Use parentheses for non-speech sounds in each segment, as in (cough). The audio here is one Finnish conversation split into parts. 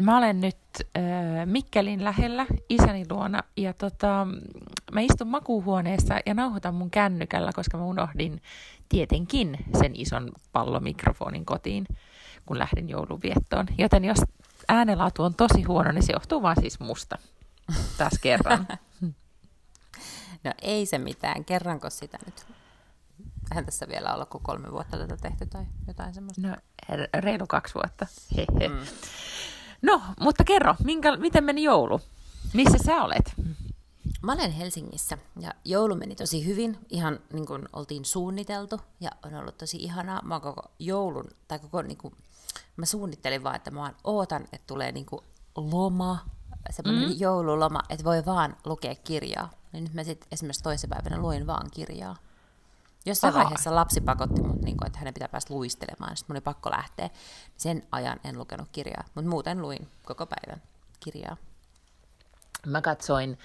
Mä olen nyt äh, Mikkelin lähellä isäni luona ja tota, mä istun makuuhuoneessa ja nauhoitan mun kännykällä, koska mä unohdin tietenkin sen ison pallomikrofonin kotiin, kun lähdin jouluviettoon. Joten jos äänenlaatu on tosi huono, niin se johtuu vaan siis musta. Taas kerran. (laughs) No ei se mitään, kerranko sitä nyt? Eihän tässä vielä olla kuin kolme vuotta tätä tehty tai jotain semmoista. No reilu kaksi vuotta. Hehe. Mm. No, mutta kerro, minkä, miten meni joulu? Missä sä olet? Mä olen Helsingissä ja joulu meni tosi hyvin, ihan niin kuin oltiin suunniteltu ja on ollut tosi ihanaa. Mä koko joulun, tai koko niin kuin, mä suunnittelin vaan, että mä vaan ootan, että tulee niin kuin loma, semmoinen mm. joululoma, että voi vaan lukea kirjaa. Ja nyt mä sitten esimerkiksi toisen päivänä luin vaan kirjaa. Jossain Aha. vaiheessa lapsi pakotti mut, niin kuin, että hänen pitää päästä luistelemaan, sitten mun oli pakko lähteä. Sen ajan en lukenut kirjaa, mutta muuten luin koko päivän kirjaa. Mä katsoin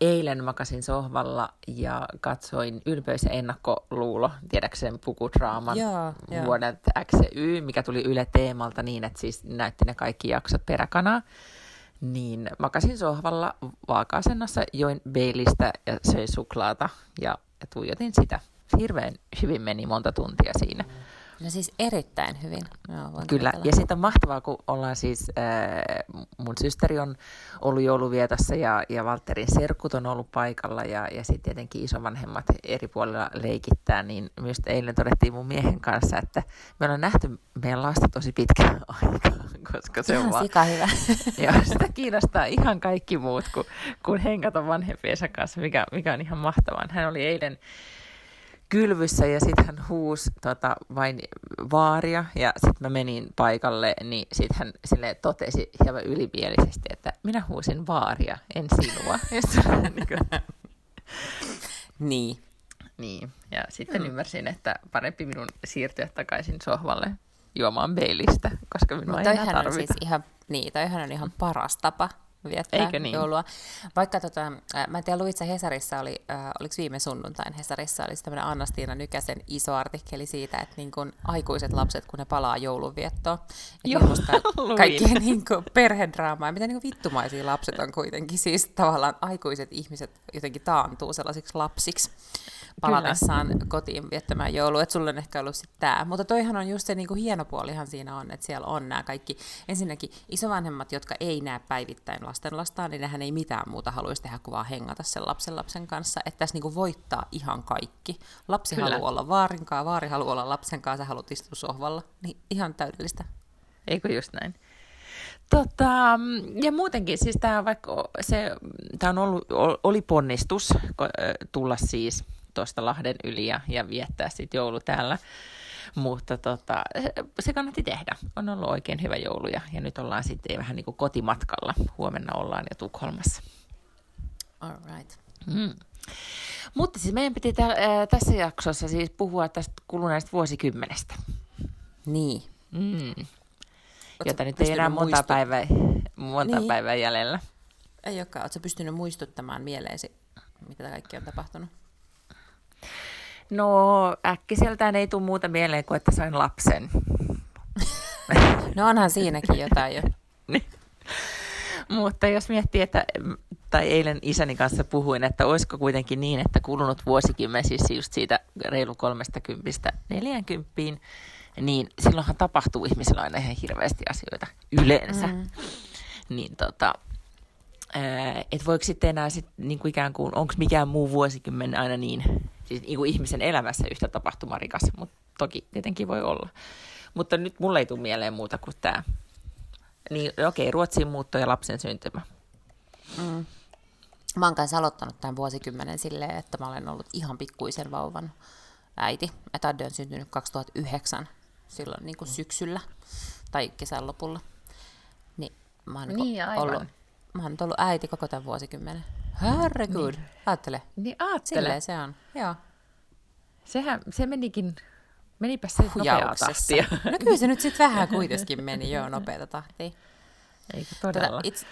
eilen makasin sohvalla ja katsoin Ylpeys ja ennakkoluulo, tiedätkö sen pukudraaman joo, vuodet X ja Y, mikä tuli Yle teemalta niin, että siis näytti ne kaikki jaksot peräkanaa. Niin makasin sohvalla vaaka-asennossa, join beilistä ja söin suklaata ja, ja tuijotin sitä hirveän hyvin meni monta tuntia siinä. No siis erittäin hyvin. Joo, Kyllä, ja sitten on mahtavaa, kun ollaan siis, äh, mun systeri on ollut jouluvietossa ja, ja Valterin serkut on ollut paikalla ja, ja sitten tietenkin isovanhemmat eri puolilla leikittää, niin myös eilen todettiin mun miehen kanssa, että me ollaan nähty meidän lasta tosi pitkään (laughs) aikaa, koska se ihan on vaan... hyvä. (laughs) ja sitä kiinnostaa ihan kaikki muut kuin, kuin hengata vanhempiensa kanssa, mikä, mikä on ihan mahtavaa. Hän oli eilen kylvyssä ja sitten hän huusi tota, vain vaaria ja sitten mä menin paikalle, niin sitten hän sille totesi hieman ylipielisesti, että minä huusin vaaria, en sinua. (laughs) niin. Niin, ja sitten mm. ymmärsin, että parempi minun siirtyä takaisin sohvalle juomaan beilistä, koska minua ei enää tarvita. Siis ihan, niin, toihan on ihan paras tapa viettää Eikö niin? joulua. Vaikka tota, mä en tiedä, luitsa Hesarissa oli, äh, oliko viime sunnuntain Hesarissa oli tämmöinen Anna-Stiina Nykäsen iso artikkeli siitä, että niin kun aikuiset lapset, kun ne palaa joulunviettoon, Joo, (laughs) kaikkien niin kun, perhedraamaa, miten niin vittumaisia lapset on kuitenkin, siis tavallaan aikuiset ihmiset jotenkin taantuu sellaisiksi lapsiksi palatessaan Kyllä. kotiin viettämään joulua, että sulla on ehkä ollut sitten tämä. Mutta toihan on just se niin kuin hieno puolihan siinä on, että siellä on nämä kaikki, ensinnäkin isovanhemmat, jotka ei näe päivittäin lasten lastaan, niin nehän ei mitään muuta haluaisi tehdä kuin vaan hengata sen lapsen lapsen kanssa, että tässä niin kuin voittaa ihan kaikki. Lapsi Kyllä. haluaa olla vaarinkaa, vaari haluaa olla lapsen kanssa, sä haluat istua sohvalla, niin ihan täydellistä. Eikö just näin? Tota, ja muutenkin, siis tämä vaikka se, tämä on ollut, oli ponnistus tulla siis tuosta Lahden yli ja, ja viettää sitten joulu täällä. Mutta tota, se kannatti tehdä. On ollut oikein hyvä joulu ja, ja nyt ollaan sitten vähän niin kuin kotimatkalla. Huomenna ollaan jo Tukholmassa. All right. Mm. Mutta siis meidän piti tä- ää, tässä jaksossa siis puhua tästä kuluneesta vuosikymmenestä. Niin. Mm. Jota nyt ei enää monta, päivää, monta niin. päivää jäljellä. Ei olekaan. Oletko pystynyt muistuttamaan mieleesi, mitä kaikki on tapahtunut? No äkkiseltään ei tule muuta mieleen kuin, että sain lapsen. (laughs) no onhan siinäkin jotain jo. (laughs) niin. Mutta jos miettii, että, tai eilen isäni kanssa puhuin, että olisiko kuitenkin niin, että kulunut vuosikymmen, siis just siitä reilu 30 40 niin silloinhan tapahtuu ihmisillä aina ihan hirveästi asioita yleensä. Mm. Niin tota, että voiko sitten enää sit, niin kuin ikään kuin, onko mikään muu vuosikymmen aina niin, siis niin kuin ihmisen elämässä yhtä tapahtumarikas, mutta toki tietenkin voi olla. Mutta nyt mulle ei tule mieleen muuta kuin tämä. Niin okei, okay, Ruotsiin muutto ja lapsen syntymä. Mm. Mä oon kanssa aloittanut tämän vuosikymmenen silleen, että mä olen ollut ihan pikkuisen vauvan äiti. Että Adde on syntynyt 2009 silloin niin kuin syksyllä tai kesän lopulla. Niin mä oon Niin, aivan. ollut, mä oon ollut äiti koko tämän vuosikymmenen. Herregud, niin. ajattele. Niin ajattele, Silleen se on, joo. sehän, se menikin, menipä se nopeaa tahtia. No kyllä se nyt sitten vähän kuitenkin meni, joo, nopeata tahtia. Eikö Tota, todella? itse,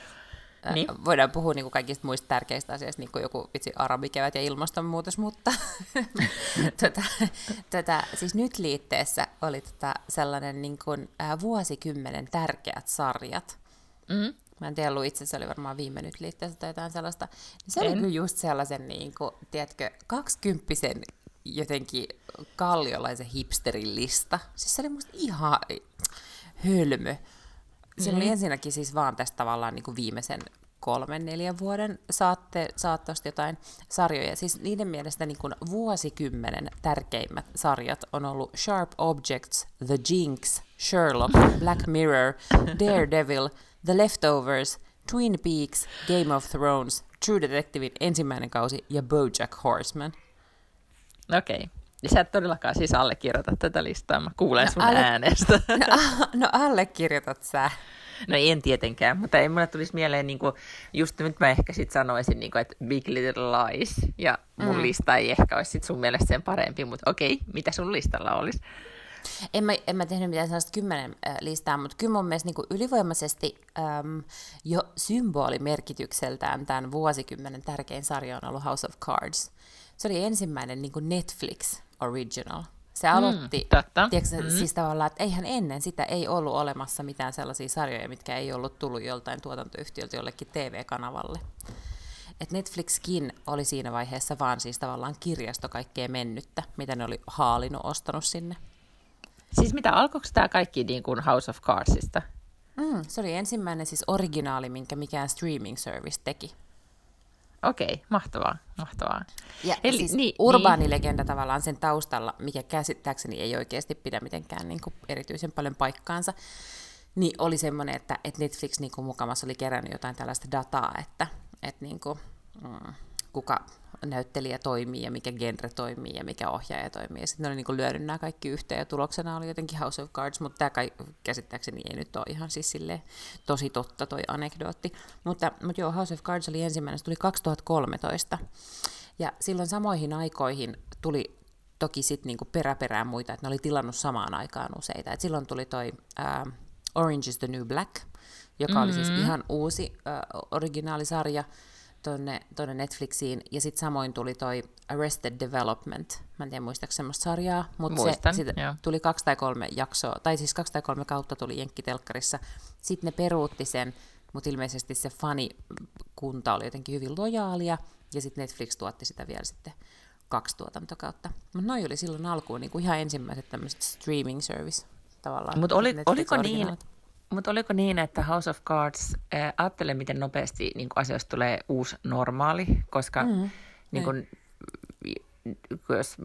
Niin. niin. Voidaan puhua niin kuin kaikista muista tärkeistä asioista, niin kuin joku vitsi arabikevät ja ilmastonmuutos, mutta (laughs) tota, tota, siis nyt liitteessä oli tota sellainen niin kuin, äh, vuosikymmenen tärkeät sarjat. Mm. Mä en tiedä, itse se oli varmaan viime nyt liitteessä tai jotain sellaista. Niin se oli En. kyllä just sellaisen, niin kuin, tiedätkö, kaksikymppisen jotenkin kalliolaisen hipsterin lista. Siis se oli musta ihan hölmö. Siinä oli ensinnäkin siis vaan tästä tavallaan niin kuin viimeisen kolmen, neljän vuoden saatte, saattosta jotain sarjoja. Siis niiden mielestä niin kuin vuosikymmenen tärkeimmät sarjat on ollut Sharp Objects, The Jinx, Sherlock, Black Mirror, (laughs) Daredevil, The Leftovers, Twin Peaks, Game of Thrones, True Detectivein ensimmäinen kausi ja BoJack Horseman. Okei. Okay. Ja sä et todellakaan siis allekirjoita tätä listaa, mä kuulen No sun alle- äänestä. (laughs) No, no allekirjoitat sä. No en tietenkään, mutta ei mulle tulisi mieleen, niin kuin, just nyt mä ehkä sit sanoisin, niin kuin, että Big Little Lies, ja mun mm. lista ei ehkä olisi sit sun mielestä sen parempi, mutta okei, mitä sun listalla olisi? En mä, en mä tehnyt mitään sellaista kymmenen äh, listaa, mutta kyllä mun mielestä niin ylivoimaisesti äm, jo symbolimerkitykseltään tämän vuosikymmenen tärkein sarja on ollut House of Cards. Se oli ensimmäinen niin Netflix original. Se aloitti, Mm, totta. tiedätkö, Mm. siis tavallaan, että eihän ennen sitä ei ollut olemassa mitään sellaisia sarjoja, mitkä ei ollut tullut joltain tuotantoyhtiöltä jollekin TV-kanavalle. Et Netflixkin oli siinä vaiheessa vaan siis tavallaan kirjasto kaikkea mennyttä, mitä ne oli haalinut, ostanut sinne. Siis mitä, alkoiko tämä kaikki niin kuin House of Cardsista? Mm, se oli ensimmäinen siis originaali, minkä mikään streaming service teki. Okei, mahtavaa, mahtavaa. Ja Eli siis niin- niin, urbaani legenda tavallaan sen taustalla, mikä käsittääkseni ei oikeasti pidä mitenkään niin kuin erityisen paljon paikkaansa, niin oli semmoinen, että, että Netflix niin kuin mukamassa oli kerännyt jotain tällaista dataa, että, että niin kuin, mm, kuka näyttelijä toimii ja mikä genre toimii ja mikä ohjaaja toimii. Ja sitten ne oli niin kuin lyönyt nämä kaikki yhteen ja tuloksena oli jotenkin House of Cards, mutta tämä kai, käsittääkseni ei nyt ole ihan siis silleen tosi totta toi anekdootti. Mutta, mutta joo, House of Cards oli ensimmäinen, se tuli 2013. Ja silloin samoihin aikoihin tuli toki sitten niinku peräperään muita, että ne oli tilannut samaan aikaan useita. Et silloin tuli toi ää, Orange is the New Black, joka mm-hmm. oli siis ihan uusi ää, originaalisarja tonne, tonne Netflixiin. Ja sitten samoin tuli toi Arrested Development. Mä en tiedä muistaako semmoista sarjaa, mutta se Muistan, joo. tuli kaksi tai kolme jaksoa, tai siis kaksi tai kolme kautta tuli Jenkkitelkkarissa. Sitten ne peruutti sen, mutta ilmeisesti se fanikunta oli jotenkin hyvin lojaalia, ja sitten Netflix tuotti sitä vielä sitten kaksi tuotantokautta. Mutta noi oli silloin alkuun niin kuin ihan ensimmäiset tämmöiset streaming service tavallaan. Mutta oli, oliko, niin, originaalit. mut oliko niin, että House of Cards, äh, ajattele miten nopeasti niin asioista tulee uusi normaali, koska mm, niin kun, jos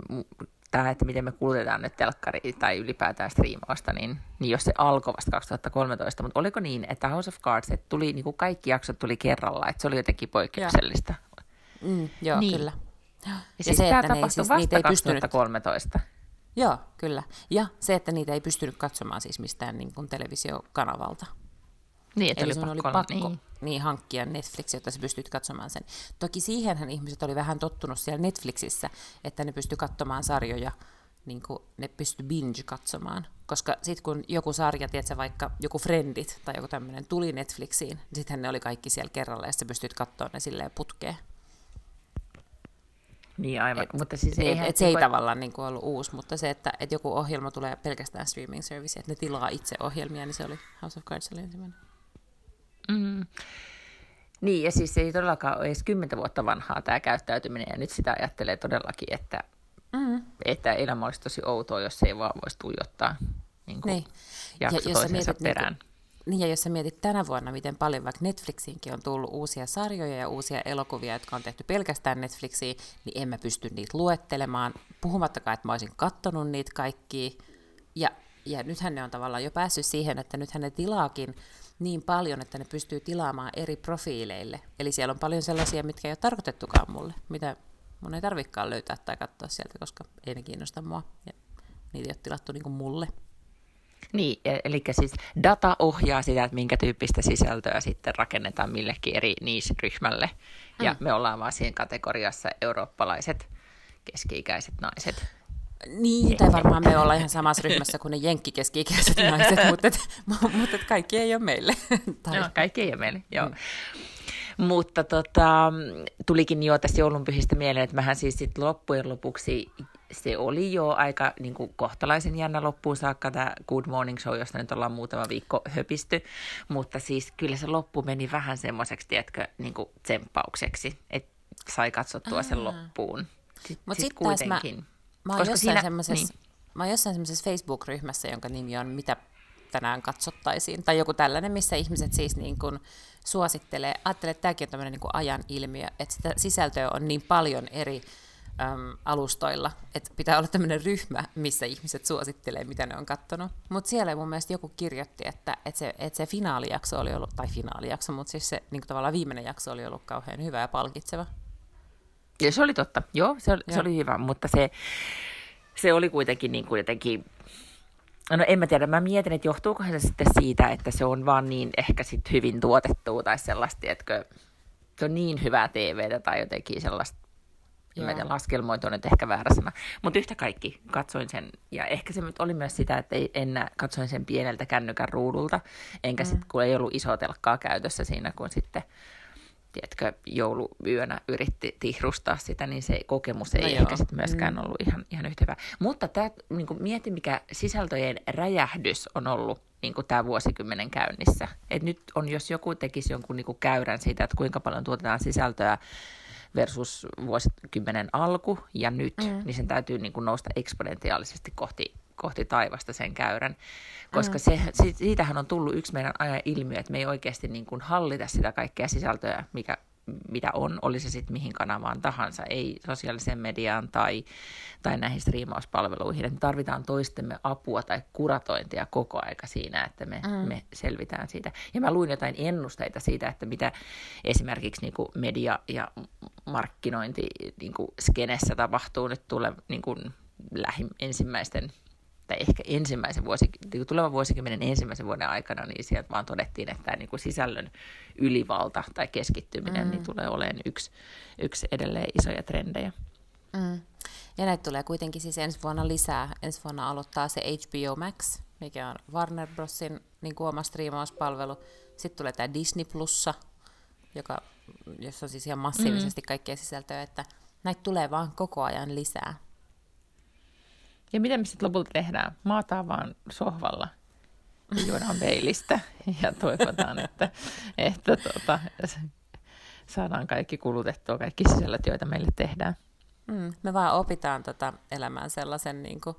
tämä, että miten me kulutetaan nyt telkkari tai ylipäätään striimausta, niin, niin jos se alkoi vasta 2013, mutta oliko niin, että House of Cards, että tuli, niin kuin kaikki jaksot tuli kerralla, että se oli jotenkin poikkeuksellista. Mm, joo, Niin. kyllä. Ja, ja siis tämä tapahtui siis, vasta ei pystynyt 2013. Joo, kyllä. Ja se, että niitä ei pystynyt katsomaan siis mistään niin kuin televisiokanavalta. Niin, että Eli oli pakko, oli pakko Niin. niin. Hankkia Netflix, jotta sä pystyt katsomaan sen. Toki siihenhän ihmiset oli vähän tottunut siellä Netflixissä, että ne pysty katsomaan sarjoja, niin kuin ne pysty binge katsomaan. Koska sitten kun joku sarja, tiedätkö, vaikka joku Friendit tai joku tämmöinen tuli Netflixiin, niin sittenhän ne oli kaikki siellä kerralla ja sä pystyt katsoa ne silleen putkeen. Niin aivan, Et- mutta siis Et, eihän... et se ei niinku- tavallaan niin kuin ollut uusi, mutta se, että et joku ohjelma tulee pelkästään streaming service, että ne tilaa itse ohjelmia, niin se oli House of Cards oli ensimmäinen. Mm. Niin, ja siis ei todellakaan ole edes kymmentä vuotta vanhaa tämä käyttäytyminen, ja nyt sitä ajattelee todellakin, että, Mm. että elämä olisi tosi outoa, jos ei vaan voisi tuijottaa niin kuin Niin. jakso Ja jos mietit perään. Niin, niin, ja jos sä mietit tänä vuonna, miten paljon vaikka Netflixiinkin on tullut uusia sarjoja ja uusia elokuvia, jotka on tehty pelkästään Netflixiin, niin en mä pysty niitä luettelemaan, puhumattakaan, että mä olisin kattonut niitä kaikkia. Ja, ja nythän ne on tavallaan jo päässyt siihen, että nythän ne tilaakin niin paljon, että ne pystyy tilaamaan eri profiileille. Eli siellä on paljon sellaisia, mitkä ei ole tarkoitettukaan mulle, mitä mun ei tarvikaan löytää tai katsoa sieltä, koska ei ne kiinnosta mua. Ja niitä ei ole tilattu niin mulle. Niin, e- eli siis data ohjaa sitä, että minkä tyyppistä sisältöä sitten rakennetaan millekin eri niche-ryhmälle. Ja mm. me ollaan vaan siinä kategoriassa eurooppalaiset keski-ikäiset naiset. Niin, tai varmaan me ollaan ihan samassa ryhmässä kuin ne jenkkikeski-ikäiset (laughs) naiset, mutta, et, mutta et kaikki ei ole meille. (laughs) tai... No, kaikki ei ole meille, joo. Mm. Mutta tota, tulikin jo tästä joulunpyhistä mieleen, että mähän siis sit loppujen lopuksi se oli jo aika niin kuin kohtalaisen jännä loppuun saakka tämä Good Morning Show, josta nyt ollaan muutama viikko höpisty, mutta siis kyllä se loppu meni vähän semmoiseksi, tiedätkö, niin kuin tsemppaukseksi, että sai katsottua sen loppuun. Mutta sitten sit kuitenkin. Mä, mä oon jossain semmoisessa niin. Mä oon jossain semmoisessa Facebook-ryhmässä, jonka nimi on Mitä tänään katsottaisiin, tai joku tällainen, missä ihmiset siis niin kuin suosittelee, ajattelee, että tämäkin on tämmöinen niin kuin ajan ilmiö, että sitä sisältöä on niin paljon eri äm, alustoilla, että pitää olla tämmöinen ryhmä, missä ihmiset suosittelee, mitä ne on katsonut. Mutta siellä mun mielestä joku kirjoitti, että, että, se, että se finaalijakso oli ollut, tai finaalijakso, mutta siis se niin tavallaan viimeinen jakso oli ollut kauhean hyvä ja palkitseva. Ja se oli totta, joo, se oli, joo. Se oli hyvä, mutta se, se oli kuitenkin niin kuin jotenkin No en mä tiedä, mä mietin, että johtuukohan se sitten siitä, että se on vaan niin ehkä sit hyvin tuotettu tai sellaista, että se on niin hyvää TVtä tai jotenkin sellaista, en mä tiedä, laskelmointi on nyt ehkä väärä sana. Mutta yhtä kaikki katsoin sen, ja ehkä se oli myös sitä, että en katsoin sen pieneltä kännykän ruudulta, enkä mm. sitten kun ei ollut iso telkkaa käytössä siinä, kun sitten tiedätkö, jouluyönä yritti tihrustaa sitä, niin se kokemus ei no ehkä sitten myöskään mm. ollut ihan, ihan yhtä hyvä. Mutta tämä, niin kuin, mieti, mikä sisältöjen räjähdys on ollut niin tämä vuosikymmenen käynnissä. Et nyt on, jos joku tekisi jonkun niin kuin käyrän siitä, että kuinka paljon tuotetaan sisältöä versus vuosikymmenen alku ja nyt, mm. niin sen täytyy niin kuin nousta eksponentiaalisesti kohti kohti taivasta sen käyrän, koska mm. se, siitähän on tullut yksi meidän ajan ilmiö, että me ei oikeasti niin kuin hallita sitä kaikkea sisältöä, mikä, mitä on, oli se sitten mihin kanavaan tahansa, ei sosiaaliseen mediaan tai, tai näihin striimauspalveluihin. me tarvitaan toistemme apua tai kuratointia koko aika siinä, että me, mm. me selvitään siitä. Ja mä luin jotain ennusteita siitä, että mitä esimerkiksi niin kuin media- ja markkinointi niin kuin skenessä tapahtuu nyt tule niin kuin lähi, ensimmäisten tai ehkä ensimmäisen vuosi, niin tulevan vuosikymmenen ensimmäisen vuoden aikana, niin sieltä vaan todettiin, että tämä niin kuin sisällön ylivalta tai keskittyminen mm. niin tulee olemaan yksi, yksi edelleen isoja trendejä. Mm. Ja näitä tulee kuitenkin siis ensi vuonna lisää. Ensi vuonna aloittaa se HBO Max, mikä on Warner Brosin niin kuin oma striimauspalvelu. Sitten tulee tämä Disney Plussa, joka, jossa on siis ihan massiivisesti mm. kaikkea sisältöä, että näitä tulee vaan koko ajan lisää. Ja mitä me sitten lopulta tehdään? Maataan vaan sohvalla ja juodaan veilistä ja toivotaan, että, että tuota, saadaan kaikki kulutettua, kaikki sisällöt, joita meille tehdään. Mm, me vaan opitaan tota elämään sellaisen niin kuin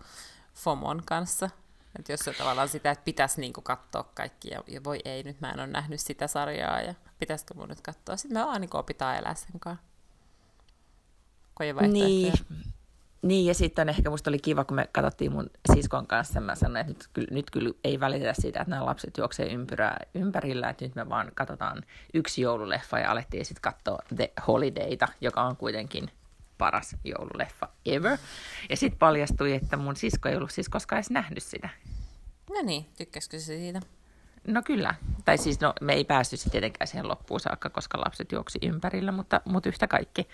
FOMon kanssa. Että jos se tavallaan sitä, että pitäisi niin kuin katsoa kaikki ja, ja voi ei, nyt mä en ole nähnyt sitä sarjaa ja pitäisikö mun nyt katsoa. Sitten me vaan niin opitaan elää sen kanssa. Kun ei niin, niin, ja sitten ehkä musta oli kiva, kun me katsottiin mun siskon kanssa, mä sanoin, että nyt kyllä, nyt kyllä ei välitetä siitä, että nämä lapset juoksee ympyrää, ympärillä, että nyt me vaan katsotaan yksi joululeffa ja alettiin sitten katsoa The Holidayta, joka on kuitenkin paras joululeffa ever. Ja sitten paljastui, että mun sisko ei ollut siis koskaan edes nähnyt sitä. No niin, tykkäskö se siitä? No kyllä. Tai siis no, me ei päästy sitten tietenkään siihen loppuun saakka, koska lapset juoksi ympärillä, mutta, mutta yhtä kaikki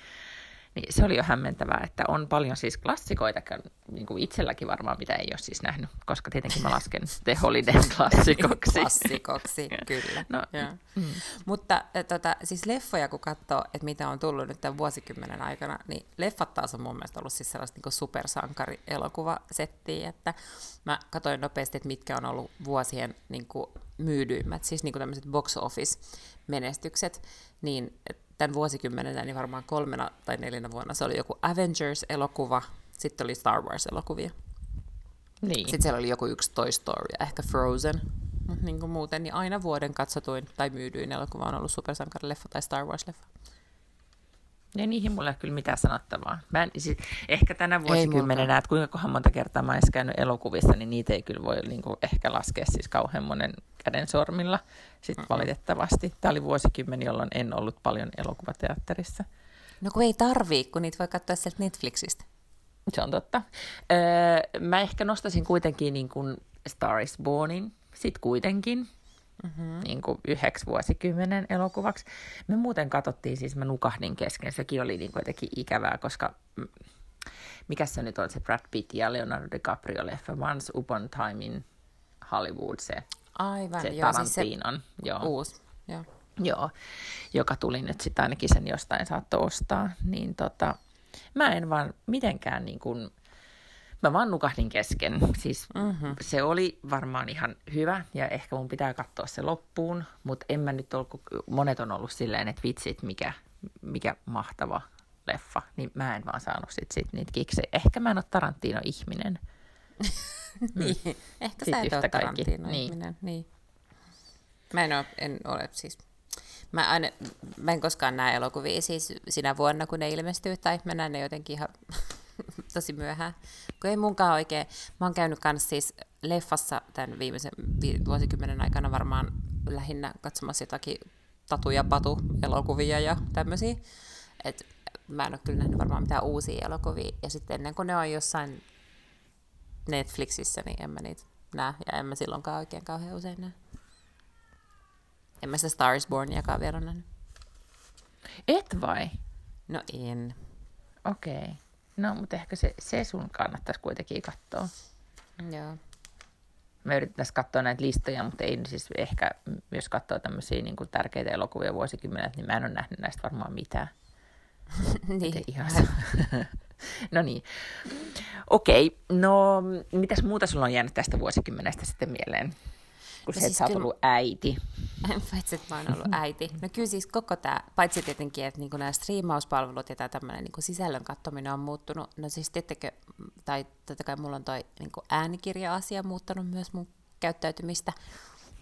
niin se oli jo hämmentävää, että on paljon siis klassikoita, niin kuin itselläkin varmaan, mitä ei ole siis nähnyt, koska tietenkin mä lasken The Holiday (laughs) klassikoksi. klassikoksi, kyllä. No, mm. Mutta tota, siis leffoja kun katsoo, että mitä on tullut nyt tämän vuosikymmenen aikana, niin leffat taas on mun mielestä ollut siis sellaista niin supersankari-elokuvasettiä, että mä katsoin nopeasti, että mitkä on ollut vuosien niin kuin myydyimmät, siis niin kuin tämmöiset box office-menestykset, niin tämän vuosikymmenen, niin varmaan kolmena tai neljänä vuonna se oli joku Avengers-elokuva, sitten oli Star Wars-elokuvia. Niin. Sitten siellä oli joku yksi Toy Story ja ehkä Frozen. Mutta niin muuten, niin aina vuoden katsotuin tai myydyin elokuva on ollut supersankarileffa tai Star Wars-leffa. Ja niihin mulla ei kyllä mitään sanottavaa. Mä en, siis, ehkä tänä vuosikymmenenä, että kuinka kohan monta kertaa mä olen käynyt elokuvissa, niin niitä ei kyllä voi niin kuin, ehkä laskea siis kauhean monen käden sormilla sit mm-hmm. valitettavasti. Tämä oli vuosikymmen, jolloin en ollut paljon elokuvateatterissa. No kun ei tarvii, kun niitä voi katsoa sieltä Netflixistä. se on totta. Öö, mä ehkä nostasin kuitenkin niin kuin Star is Bornin, sit kuitenkin, mm-hmm. niin kuin yhdeksi vuosikymmenen elokuvaksi. Me muuten katsottiin, siis mä nukahdin kesken, sekin oli niin kuin jotenkin ikävää, koska mikä se nyt on se Brad Pitt ja Leonardo DiCaprio-leffa, Once Upon Time in Hollywood, se, Aivan, se joo, siis se joo. uusi. Joo. Joo, joka tuli nyt sitten ainakin sen jostain saattoi ostaa, niin tota, mä en vaan mitenkään niin kuin, mä vaan nukahdin kesken. Siis Mm-hmm. se oli varmaan ihan hyvä ja ehkä mun pitää katsoa se loppuun, mutta en mä nyt ollut, monet on ollut silleen, että vitsit, mikä, mikä mahtava leffa, niin mä en vaan saanut sit, sit niitä kiksejä. Ehkä mä en ole Tarantino-ihminen. (laughs) Niin, ehkä Sit sä et ole kaikki. Tarantino Niin. ihminen. Niin. Mä en ole, en ole siis... Mä, aina, mä en koskaan näe elokuvia siis sinä vuonna, kun ne ilmestyy, tai mä näen ne jotenkin ihan (laughs) tosi myöhään. Kun ei munkaan oikein... Mä oon käynyt kanssa siis leffassa tämän viimeisen vi- vuosikymmenen aikana varmaan lähinnä katsomassa jotakin tatu- ja patu-elokuvia ja tämmöisiä. Et mä en ole kyllä nähnyt varmaan mitään uusia elokuvia. Ja sitten ennen kuin ne on jossain Netflixissä, niin en mä niitä näe. Ja en mä silloinkaan oikein kauhean usein näe. En mä sitä Star is Borniakaan vielä nähnyt. Et vai? No en. Okei. Okay. No, mutta ehkä se, se sun kannattaisi kuitenkin katsoa. Joo. Me yritetään katsoa näitä listoja, mutta ei siis ehkä, jos katsoo tämmöisiä niin kuin tärkeitä elokuvia vuosikymmenet, niin mä en ole nähnyt näistä varmaan mitään. (laughs) niin. Ihan (laughs) No niin. Okei, no mitäs muuta sulla on jäänyt tästä vuosikymmenestä sitten mieleen? Kun No että siis sä oot ollut äiti. (laughs) Paitsi, että mä oon ollut äiti. No kyllä siis koko tämä, paitsi tietenkin, että niinku nämä striimauspalvelut ja tämä tämmöinen niinku sisällön katsominen on muuttunut. No siis tiettekö, tai totta kai mulla on toi niinku äänikirja-asia muuttanut myös mun käyttäytymistä.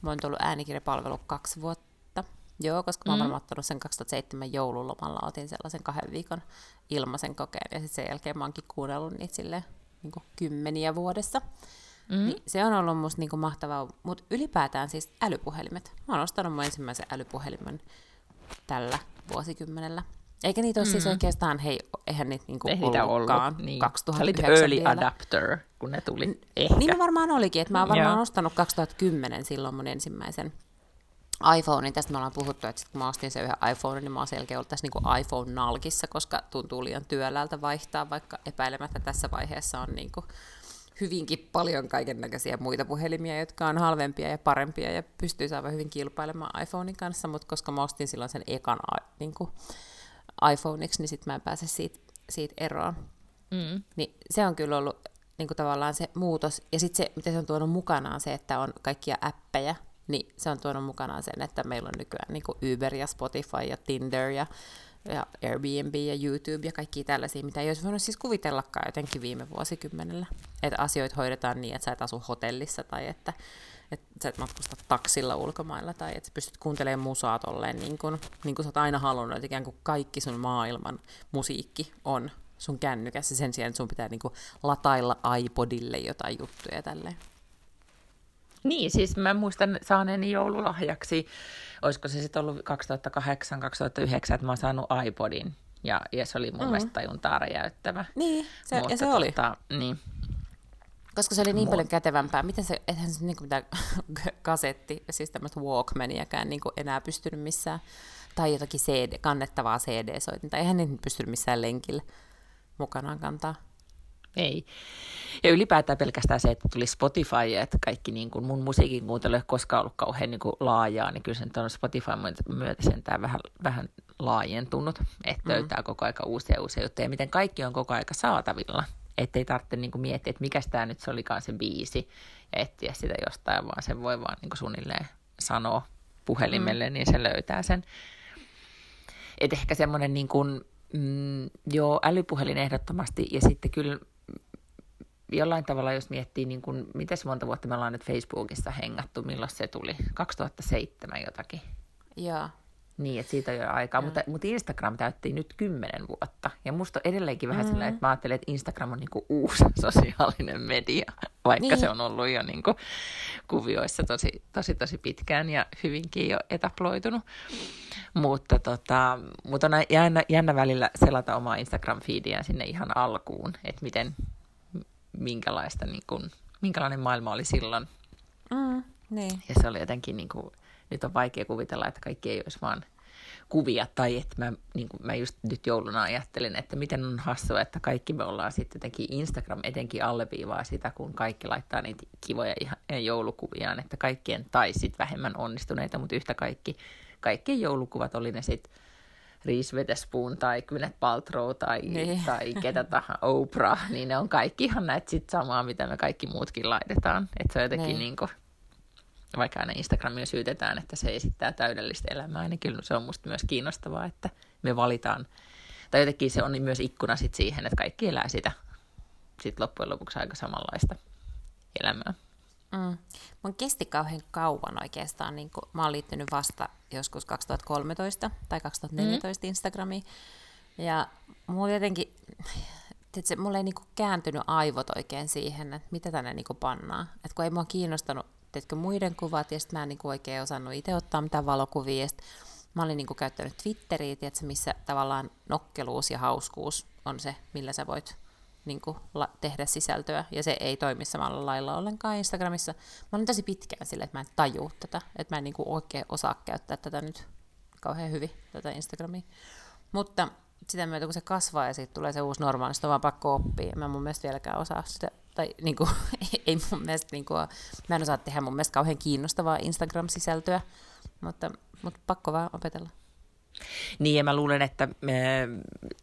Mä oon tullut äänikirjapalvelu kaksi vuotta. Joo, koska mä oon Mm. varmaan ottanut sen 2007 joululomalla, otin sellaisen kahden viikon ilmaisen kokeen, ja sitten sen jälkeen mä oonkin kuunnellut niitä silleen, niin kymmeniä vuodessa. Mm. Niin se on ollut musta niinku mahtavaa, mutta ylipäätään siis älypuhelimet. Mä oon ostanut mun ensimmäisen älypuhelimen tällä vuosikymmenellä. Eikä niitä ole mm. siis oikeastaan, hei, eihän niitä niinku Ei niitä ollutkaan ollut. Niin. 2009 Sä olit early vielä. adapter, kun ne tuli. Ehkä. Niin varmaan olikin, että mä oon varmaan Joo. ostanut 2010 silloin mun ensimmäisen iPhonein. Tästä me ollaan puhuttu, että sit kun mä ostin sen yhden iPhone, niin mä oon selkeä ollut tässä niinku iPhone-nalkissa, koska tuntuu liian työläältä vaihtaa, vaikka epäilemättä tässä vaiheessa on niinku hyvinkin paljon kaiken näköisiä muita puhelimia, jotka on halvempia ja parempia ja pystyy aivan hyvin kilpailemaan iPhonein kanssa, mutta koska mä ostin silloin sen ekan a- niinku iPhoneiksi, niin sitten mä en pääse siitä, siitä eroon. Mm. Niin se on kyllä ollut niin kuin tavallaan se muutos. Ja sitten se, mitä se on tuonut mukanaan, se, että on kaikkia appeja, niin se on tuonut mukanaan sen, että meillä on nykyään niin kuin Uber ja Spotify ja Tinder ja, ja Airbnb ja YouTube ja kaikki tällaisia, mitä ei olisi voinut siis kuvitellakaan jotenkin viime vuosikymmenellä. Että asioita hoidetaan niin, että sä et asu hotellissa tai että, että sä et matkusta taksilla ulkomailla tai että sä pystyt kuuntelemaan musaa tolleen niin kuin, niin kuin sä oot aina halunnut, että ikään kuin kaikki sun maailman musiikki on sun kännykässä sen sijaan, että sun pitää niinku latailla iPodille jotain juttuja tälleen. Niin, siis mä muistan saaneeni joululahjaksi, olisiko se sitten ollut 2008-2009, että mä oon saanut iPodin. Ja, ja se oli mun mm. mielestä tajuntaa räjäyttävä. Niin, se, ja se oli. Tota, niin. Koska se oli niin Mua- paljon kätevämpää. Miten se, eihän se niinku mitään (laughs) kasetti, siis tämmöistä Walkmaniakaan niinku enää pystynyt missään, tai jotakin CD, kannettavaa CD-soitinta. Eihän ne pystynyt missään lenkillä mukanaan kantaa. Ei. Ja ylipäätään pelkästään se, että tuli Spotify ja että kaikki niin kuin mun musiikin kuuntelu ei ole koskaan ollut kauhean niin kuin laajaa, niin kyllä se nyt on Spotify myötä sentään vähän, vähän laajentunut, että Mm. löytää koko aika uusia uusia juttuja. Ja miten kaikki on koko aika saatavilla, ettei tarvitse niin kuin miettiä, että mikä tämä nyt se olikaan se biisi ja etsiä sitä jostain, vaan sen voi vaan niin kuin suunnilleen sanoa puhelimelle, mm. niin se löytää sen. Et ehkä semmoinen niin kuin, mm, joo, älypuhelin ehdottomasti ja sitten kyllä jollain tavalla, jos miettii, niin kuin, miten monta vuotta me ollaan nyt Facebookissa hengattu, milloin se tuli? 2007 jotakin. Joo. Niin, että siitä on jo aikaa, mutta, mutta Instagram täytti nyt kymmenen vuotta. Ja musta on edelleenkin vähän mm. sillä, että mä ajattelen, että Instagram on niinku uusi (laughs) sosiaalinen media, vaikka niin. se on ollut jo niinku kuvioissa tosi, tosi, tosi pitkään ja hyvinkin jo etaploitunut. Mutta, tota, mutta on jännä, jännä välillä selata omaa Instagram-feediä sinne ihan alkuun, että miten, minkälaista, niin kuin, minkälainen maailma oli silloin. Mm, niin. Ja se oli jotenkin, niin kuin, nyt on vaikea kuvitella, että kaikki ei olisi vaan kuvia, tai että mä, niin kuin mä just nyt jouluna ajattelin, että miten on hassua, että kaikki me ollaan sitten jotenkin Instagram etenkin alleviivaa sitä, kun kaikki laittaa niitä kivoja ihan joulukuviaan, että kaikkien tai sitten vähemmän onnistuneita, mutta yhtä kaikki, kaikkien joulukuvat oli ne sitten Reese Witherspoon tai Gwyneth Paltrow tai, niin. (laughs) tai ketä tahansa, Oprah, niin ne on kaikki ihan näitä sit samaa, mitä me kaikki muutkin laitetaan. Että se on jotenkin niin. niin kuin, vaikka aina Instagramia syytetään, että se esittää täydellistä elämää, niin kyllä se on musta myös kiinnostavaa, että me valitaan, tai jotenkin se on myös ikkuna sit siihen, että kaikki elää sitä sit loppujen lopuksi aika samanlaista elämää. Mm. Mun kesti kauhean kauan oikeastaan. Niin kun, mä oon liittynyt vasta joskus 2013 tai 2014 mm. Instagramiin. Ja mulla jotenkin, tiedätkö, mulla ei niinku kääntynyt aivot oikein siihen, että mitä tänne niinku pannaan. Et kun ei mua kiinnostanut tiedätkö, muiden kuvat, ja sitten mä en niinku oikein osannut itse ottaa mitään valokuvia. Ja mä olin niinku käyttänyt Twitteriä, tiedätkö, missä tavallaan nokkeluus ja hauskuus on se, millä sä voit niin kuin, la- tehdä sisältöä, ja se ei toimi samalla lailla ollenkaan Instagramissa. Mä olin tosi pitkään sille, että mä en taju tätä, että mä en niin kuin, oikein osaa käyttää tätä nyt kauhean hyvin, tätä Instagramia. Mutta sitä myötä, kun se kasvaa ja siitä tulee se uusi normaali, niin on vaan pakko oppia. Mä mun mielestä vieläkään osaa sitä, tai niin kuin, (laughs) ei mun mielestä, niin kuin, mä en osaa tehdä mun mielestä kauhean kiinnostavaa Instagram-sisältöä, mutta, mutta pakko vaan opetella. Niin, ja mä luulen, että me,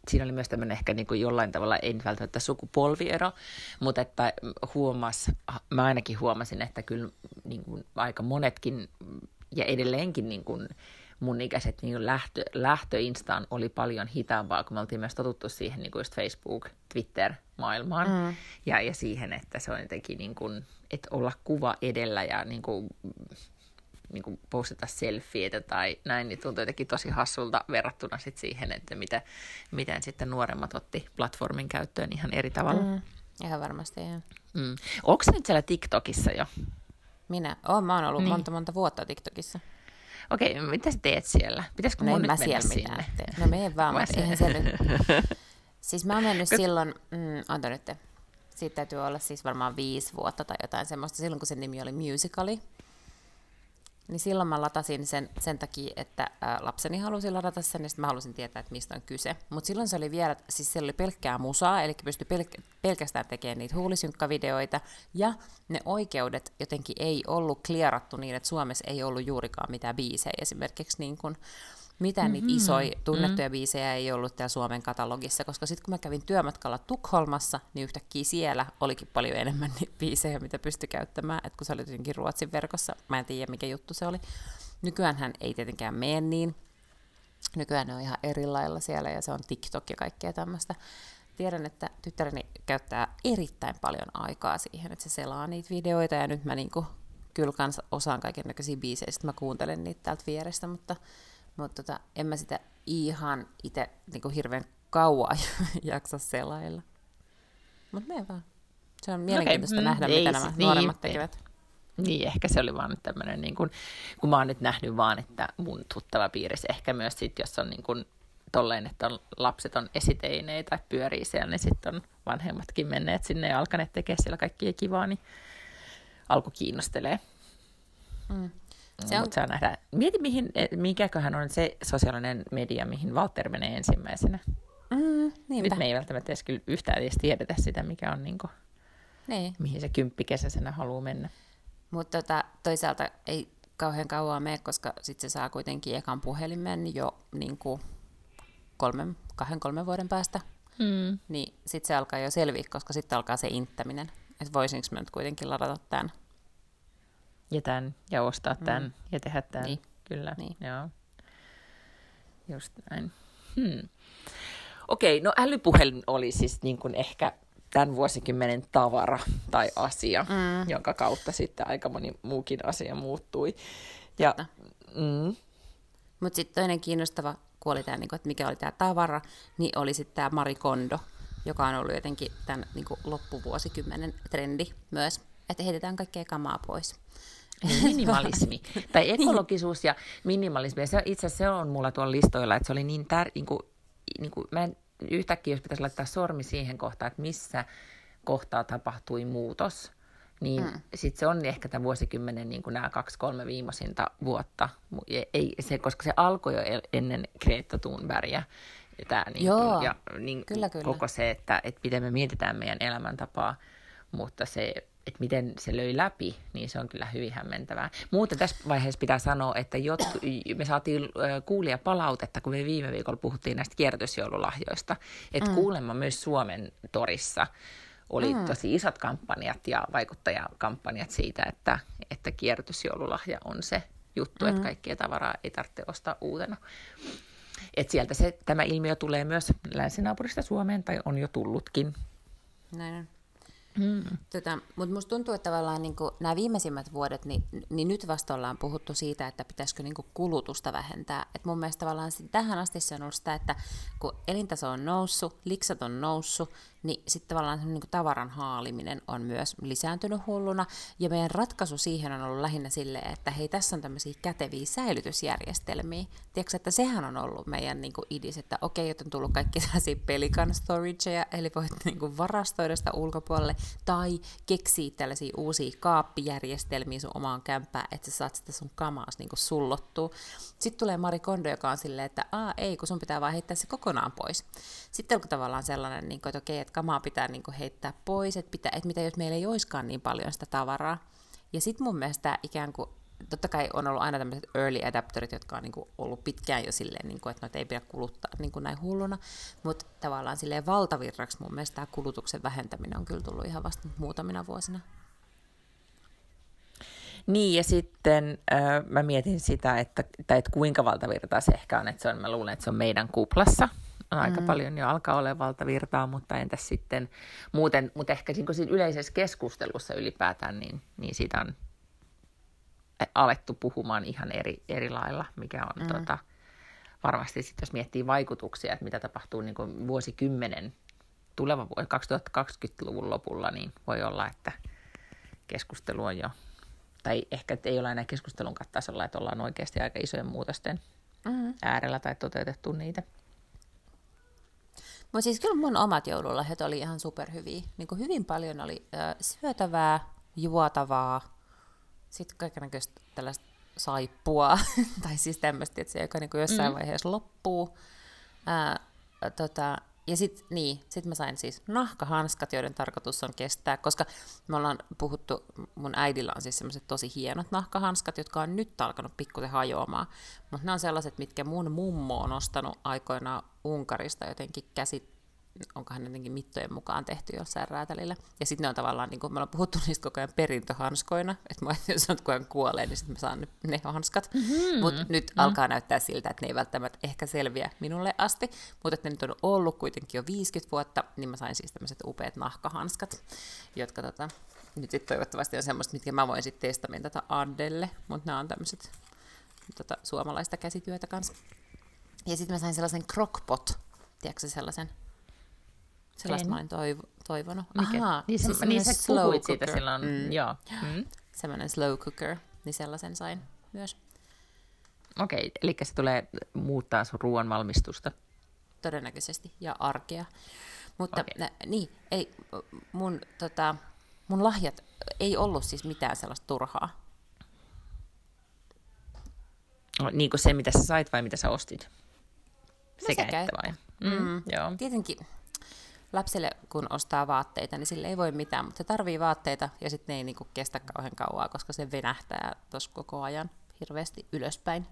siinä oli myös tämmöinen ehkä niin kuin jollain tavalla, ei välttämättä sukupolviero, mutta että huomas, mä ainakin huomasin, että kyllä niin kuin aika monetkin ja edelleenkin niin kuin mun ikäiset niin lähtö, lähtö Instaan oli paljon hitaampaa, kun me oltiin myös totuttu siihen niin kuin just Facebook, Twitter-maailmaan mm. ja, ja siihen, että se on jotenkin niin kuin, että olla kuva edellä ja niin kuin, niin kuin postata selfieitä tai näin, niin tuntuu jotenkin tosi hassulta verrattuna sit siihen, että mitä, miten sitten nuoremmat otti platformin käyttöön ihan eri tavalla. Mm, ihan varmasti, ihan. Mm. Onko nyt siellä TikTokissa jo? Minä? Oh, mä oon ollut niin. monta monta vuotta TikTokissa. Okei, okay, mitä sä teet siellä? Pitäisikö no mun nyt mennä sinne? Tee. No mene vaan, mutta eihän se nyt... (laughs) Siis mä oon mennyt silloin, mm, anta nyt, siitä täytyy olla siis varmaan viisi vuotta tai jotain semmoista, silloin kun sen nimi oli Musicali. Niin silloin mä latasin sen sen takia, että lapseni halusi ladata sen, sitten mä halusin tietää, että mistä on kyse. Mutta silloin se oli vielä, siis siellä oli pelkkää musaa, eli pystyi pelk- pelkästään tekemään niitä huulisynkkavideoita, ja ne oikeudet jotenkin ei ollut klierattu niin, että Suomessa ei ollut juurikaan mitään biisejä esimerkiksi niin kuin, mitään mm-hmm. niitä isoja tunnettuja mm-hmm. biisejä ei ollut täällä Suomen katalogissa, koska sitten kun mä kävin työmatkalla Tukholmassa, niin yhtäkkiä siellä olikin paljon enemmän niitä biisejä, mitä pystyi käyttämään, että kun se oli jotenkin Ruotsin verkossa, mä en tiedä mikä juttu se oli. Nykyään hän ei tietenkään mene niin, nykyään ne on ihan eri lailla siellä ja se on TikTok ja kaikkea tämmöistä. Tiedän, että tyttäreni käyttää erittäin paljon aikaa siihen, että se selaa niitä videoita ja nyt mä niinku kyllä kans osaan kaiken näköisiä biisejä, mä kuuntelen niitä täältä vierestä, mutta mutta tota, en mä sitä ihan itse niin hirveän kauan (laughs) jaksa selailla. Mutta me vaan. Se on mielenkiintoista okay. nähdä, mm, mitä nämä niin, nuoremmat tekevät. Niin, ehkä se oli vaan tämmöinen, niin kun, kun mä oon nyt nähnyt vaan, että mun tuttava piirissä ehkä myös sit, jos on niin kun, tolleen, että on, lapset on esiteineitä, pyörii siellä, niin sitten on vanhemmatkin menneet sinne ja alkaneet tekemään siellä kaikkia kivaa, niin alku kiinnostelee. Mm. Se on... Saa nähdä. Mieti, mihin, e, mikäköhän on se sosiaalinen media, mihin Walter menee ensimmäisenä. Mm, Nyt me ei välttämättä edes kyllä yhtään edes tiedetä sitä, mikä on, niin kuin, niin. mihin se kymppikesäisenä haluaa mennä. Mutta tota, toisaalta ei kauhean kauan mene, koska sitten se saa kuitenkin ekan puhelimen jo niin kuin kolmen, kahden, kolmen vuoden päästä. Mm. Niin sitten se alkaa jo selviä, koska sitten alkaa se inttäminen. Että voisinko mä nyt kuitenkin ladata tämän ja tämän, ja ostaa tämän, mm. ja tehdä tämän. Niin. Kyllä, niin. joo. Just näin. Hmm. Okei, okay, no älypuhelin oli siis niin kuin ehkä tämän vuosikymmenen tavara tai asia, mm. jonka kautta sitten aika moni muukin asia muuttui. Ja, mm, Mutta sitten toinen kiinnostava, kun oli tämä, niin että mikä oli tämä tavara, niin oli sitten tämä Marie Kondo, joka on ollut jotenkin tämän niin loppuvuosikymmenen trendi myös, että heitetään kaikkea kamaa pois. Niin, (laughs) minimalismi. tai ekologisuus ja minimalismi. Ja se, itse asiassa se on mulla tuolla listoilla, että se oli niin tär... Niin kuin, niin kuin, mä en, yhtäkkiä, jos pitäisi laittaa sormi siihen kohtaan, että missä kohtaa tapahtui muutos, niin mm. sitten se on ehkä tämän vuosikymmenen niin kuin nämä kaksi-kolme viimeisintä vuotta. Ei, se, koska se alkoi jo ennen Greta Thunbergia. Tämä, niin, Joo, ja, niin, kyllä, kyllä. Koko se, että, että miten me mietitään meidän elämäntapaa, mutta se että miten se löi läpi, niin se on kyllä hyvin hämmentävää. Mutta tässä vaiheessa pitää sanoa, että jot, me saatiin kuulia palautetta, kun me viime viikolla puhuttiin näistä kierrätysjoululahjoista, että mm. kuulemma myös Suomen torissa oli mm. tosi isot kampanjat ja vaikuttajakampanjat siitä, että, että kierrätysjoululahja on se juttu, mm. että kaikkia tavaraa ei tarvitse ostaa uutena. Et sieltä se, tämä ilmiö tulee myös länsinaapurista Suomeen, tai on jo tullutkin. Näin on. Mm. Tota, Mutta musta tuntuu, että tavallaan niin nämä viimeisimmät vuodet, niin, niin nyt vasta ollaan puhuttu siitä, että pitäisikö niin kulutusta vähentää. Et mun mielestä tavallaan tähän asti se on ollut sitä, että kun elintaso on noussut, liksat on noussut, niin sitten tavallaan niin kuin tavaran haaliminen on myös lisääntynyt hulluna. Ja meidän ratkaisu siihen on ollut lähinnä silleen, että hei, tässä on tämmöisiä käteviä säilytysjärjestelmiä. Tiedätkö, että sehän on ollut meidän niin kuin idis, että okei, että on tullut kaikki (laughs) tällaisia pelikan storageja, eli voit niin kuin varastoida sitä ulkopuolelle, tai keksiä tällaisia uusia kaappijärjestelmiä sun omaan kämppään, että sä saat sitä sun kamaas niin kuin sullottua. Sitten tulee Mari Kondo, joka on silleen, että aa ei, kun sun pitää vaan heittää se kokonaan pois. Sitten onko tavallaan sellainen, niin kuin, että okei, kamaa pitää niin kuin heittää pois, että, pitää, että mitä jos meillä ei olisikaan niin paljon sitä tavaraa. Ja sitten mun mielestä ikään kuin totta kai on ollut aina tämmöiset early adapterit, jotka on niinku ollut pitkään jo silleen, niinku, että noita ei pidä kuluttaa niinku näin hulluna, mutta tavallaan silleen valtavirraksi mun mielestä tämä kulutuksen vähentäminen on kyllä tullut ihan vasta muutamina vuosina. Niin, ja sitten äh, mä mietin sitä, että, tai että kuinka valtavirtaa se ehkä on, että se on, mä luulen, että se on meidän kuplassa, aika mm. paljon jo alkaa olla valtavirtaa, mutta entäs sitten muuten, mutta ehkä siinä yleisessä keskustelussa ylipäätään, niin, niin siitä on alettu puhumaan ihan eri, eri lailla, mikä on mm. tota, varmasti sitten, jos miettii vaikutuksia, että mitä tapahtuu niin kuin vuosikymmenen tuleva vuosi 2020-luvun lopulla, niin voi olla, että keskustelu on jo, tai ehkä ei ole enää keskustelun tasolla, että ollaan oikeasti aika isojen muutosten mm. äärellä tai toteutettu niitä. Mutta siis kyllä mun omat joululahjat oli ihan superhyviä. Niin kuin hyvin paljon oli äh, syötävää, juotavaa, sitten kaikenlaista tällaista saippua, (laughs) tai siis tämmöistä, että se joka niin kuin jossain mm. vaiheessa loppuu. Ää, tota, ja sitten niin, sit mä sain siis nahkahanskat, joiden tarkoitus on kestää, koska me ollaan puhuttu, mun äidillä on siis semmoiset tosi hienot nahkahanskat, jotka on nyt alkanut pikkusen hajoamaan. Mutta ne on sellaiset, mitkä mun mummo on ostanut aikoinaan Unkarista jotenkin käsit onkohan jotenkin mittojen mukaan tehty jossain räätälillä. Ja sitten ne on tavallaan, niin kuin me ollaan puhuttu niistä koko ajan perintöhanskoina, että mä, jos on kun kuolee, niin sitten mä saan ne hanskat. Mm-hmm. Mutta nyt mm. alkaa näyttää siltä, että ne ei välttämättä ehkä selviä minulle asti, mutta että ne nyt on ollut kuitenkin jo 50 vuotta, niin mä sain siis tämmöiset upeat nahkahanskat, jotka tota, nyt sitten toivottavasti on semmoista, mitkä mä voin sitten testamentata Adelle, mutta nämä on tämmöiset tota, suomalaista käsityötä kanssa. Ja sitten mä sain sellaisen crockpot, tiedätkö sellaisen Sellaista en. mä olin toiv- toivonut. Mikä? Ahaa, niin, siis niin sä slow cooker. siitä silloin, mm. joo. Mm. Semmoinen slow cooker, niin sellaisen sain myös. Okei, okay, eli se tulee muuttaa sun ruoan valmistusta. Todennäköisesti, ja arkea. Mutta okay. nä, niin, ei, mun, tota, mun lahjat ei ollut siis mitään sellaista turhaa. No, niin kuin se, mitä sä sait vai mitä sä ostit? No sekä, sekä että vai? Mm, mm. Joo. Tietenkin lapselle kun ostaa vaatteita, niin sille ei voi mitään, mutta se tarvii vaatteita ja sitten ne ei niinku kestä kauhean kauaa, koska se venähtää tuossa koko ajan hirveästi ylöspäin.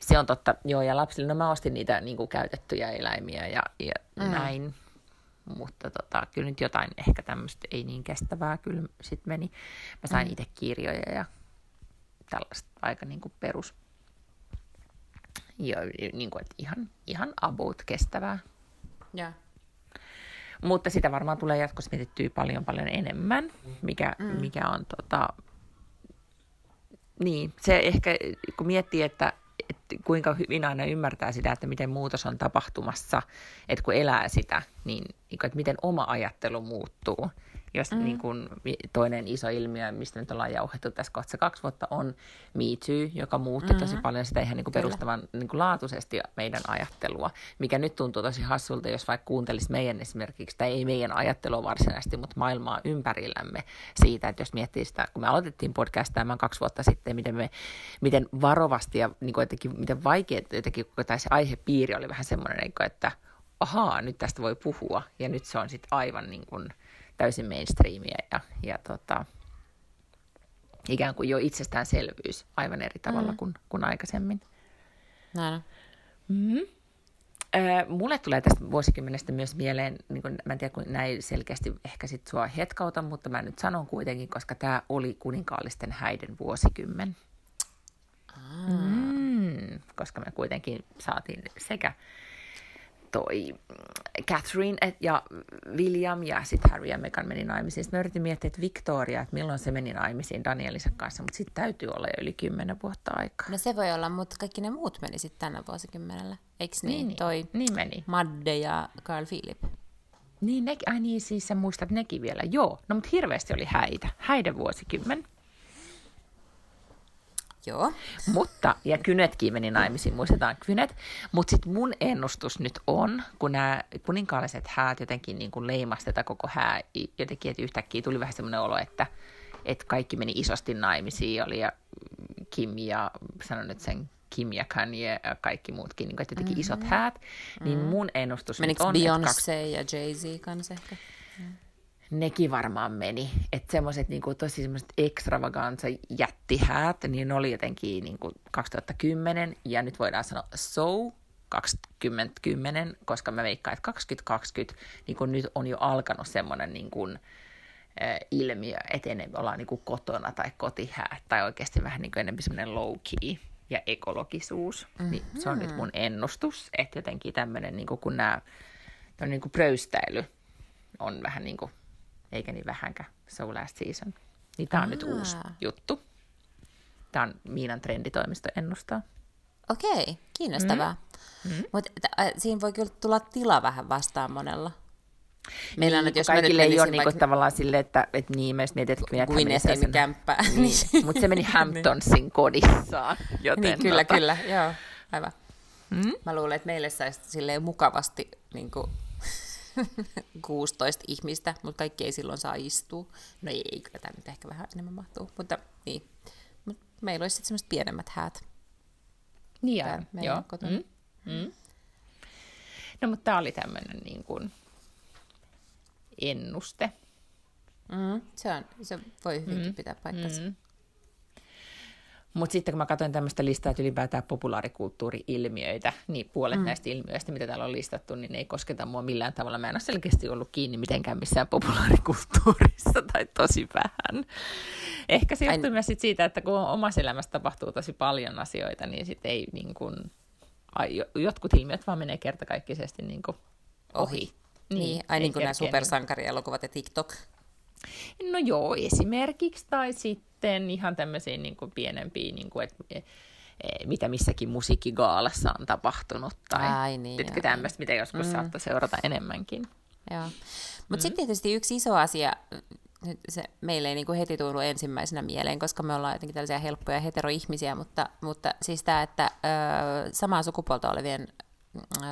Se on totta, joo, ja lapsille, no mä ostin niitä niin kuin käytettyjä eläimiä ja, ja mm. näin, mutta tota, kyllä nyt jotain ehkä tämmöistä ei niin kestävää kyllä sit meni. Mä sain mm. itse kirjoja ja tällaista aika niin kuin perus, jo, niin kuin, että ihan, ihan about kestävää. Ja. Mutta sitä varmaan tulee jatkossa mietittyä paljon paljon enemmän, mikä, mm. mikä on tota, niin, se ehkä, kun miettii, että, että kuinka hyvin aina ymmärtää sitä, että miten muutos on tapahtumassa, että kun elää sitä, niin, niin että miten oma ajattelu muuttuu. Jos mm. niin kun, toinen iso ilmiö, mistä nyt ollaan jauhettu tässä kohtaa kaksi vuotta, on Me Too, joka muutti mm-hmm. tosi paljon sitä ihan niin kuin perustavan niin kuin laatuisesti meidän ajattelua, mikä nyt tuntuu tosi hassulta, jos vaikka kuuntelisi meidän esimerkiksi, tai ei meidän ajattelua varsinaisesti, mutta maailmaa ympärillämme siitä, että jos miettii sitä, kun me aloitettiin podcastaamaan kaksi vuotta sitten, miten, me, miten varovasti ja niin kuin jotenkin, miten vaikea jotenkin, tai se aihepiiri oli vähän semmoinen, niin että ahaa, nyt tästä voi puhua, ja nyt se on sitten aivan niin kuin, täysin mainstreamia ja, ja tota, ikään kuin jo itsestäänselvyys aivan eri tavalla mm. kuin, kuin aikaisemmin. Näin mm-hmm. Äh, mulle tulee tästä vuosikymmenestä myös mieleen, niin kun, mä en tiedä, kun näin selkeästi ehkä sit sua hetkauta, mutta mä nyt sanon kuitenkin, koska tämä oli kuninkaallisten häiden vuosikymmen. Mm, koska me kuitenkin saatiin sekä toi Catherine ja William ja sitten Harry ja Meghan meni naimisiin. Sitten mä yritin miettiä, että Victoria, että milloin se meni naimisiin Danielisen kanssa, mutta sitten täytyy olla jo yli kymmenen vuotta aikaa. No se voi olla, mutta kaikki ne muut meni sitten tänä vuosikymmenellä. Eikö niin? niin toi niin meni. Madde ja Carl Philip. Niin, ne, ai niin, siis sä muistat nekin vielä. Joo, no mutta hirveästi oli häitä. Häiden vuosikymmen. Joo. Mutta, ja Kynetkin meni naimisiin, muistetaan Kynet. Mutta sitten mun ennustus nyt on, kun nämä kuninkaalliset häät jotenkin niin kuin leimasi koko hää, jotenkin, että yhtäkkiä tuli vähän semmoinen olo, että, että kaikki meni isosti naimisiin, oli ja Kim ja, sanon nyt sen Kim ja Kanye ja kaikki muutkin, niin kuin, että jotenkin mm-hmm. isot häät, niin mm-hmm. mun ennustus Menikö nyt on... Beyoncé kaksi... ja Jay-Z kanssa ehkä? Nekin varmaan meni. Että semmoiset niin tosi semmoiset extravaganza jättihäät, niin ne oli jotenkin niin kuin 2010 ja nyt voidaan sanoa so 2010, koska mä veikkaan, että 2020 niin kuin nyt on jo alkanut semmoinen niin kuin, äh, ilmiö, että enemmän ollaan niin kuin kotona tai kotihäät tai oikeasti vähän niin kuin enemmän semmoinen low key ja ekologisuus. Mm-hmm. Niin se on nyt mun ennustus, että jotenkin tämmöinen, niin kuin, kun nämä niin kuin pröystäily on vähän niin kuin eikä niin vähänkään So Last Season. Niin tämä on Aa. nyt uusi juttu. Tämä on Miinan trenditoimisto ennustaa. Okei, kiinnostavaa. Mm. Mm. Mutta äh, siinä voi kyllä tulla tila vähän vastaan monella. Meillä niin, jos kaikille ei ole niinku tavallaan silleen, että, että niin, mä mietin, että Gwynethin kämppä. Niin, mutta se meni (laughs) Hamptonsin kodissaan. Joten niin, kyllä, tota... kyllä, joo, aivan. Mm? Mä luulen, että meille saisi silleen mukavasti niin kuin, (laughs) 16 ihmistä, mutta kaikki ei silloin saa istua. No ei, kyllä tämä nyt ehkä vähän enemmän mahtuu, mutta niin. Mut meillä olisi sitten semmoiset pienemmät häät. Niin joo. joo. Kotona. Mm. Mm. No mutta tämä oli tämmöinen niin kuin ennuste. Mm, se, on, se voi hyvinkin mm. pitää paikkansa. Mm. Mutta sitten kun mä katsoin tämmöistä listaa, että ylipäätään populaarikulttuuri-ilmiöitä, niin puolet mm. näistä ilmiöistä, mitä täällä on listattu, niin ne ei kosketa mua millään tavalla. Mä en ole selkeästi ollut kiinni mitenkään missään populaarikulttuurissa tai tosi vähän. Ehkä se johtuu myös sit siitä, että kun omassa elämässä tapahtuu tosi paljon asioita, niin sitten ei niin kuin, ai, jotkut ilmiöt vaan menee kertakaikkisesti niin ohi. ohi. Niin, niin ai niin kuin nämä supersankarielokuvat ja TikTok. No joo, esimerkiksi, tai sitten ihan tämmöisiä niin kuin pienempiä, niin kuin, että e, e, mitä missäkin musiikkigaalassa on tapahtunut, tai Ai niin, joo, tämmöistä, mitä joskus mm. saattaa seurata enemmänkin. Joo. Mutta mm. sitten tietysti yksi iso asia, nyt se meille ei niin kuin heti tullut ensimmäisenä mieleen, koska me ollaan jotenkin tällaisia helppoja heteroihmisiä, mutta, mutta siis tämä, että ö, samaa sukupuolta olevien ö,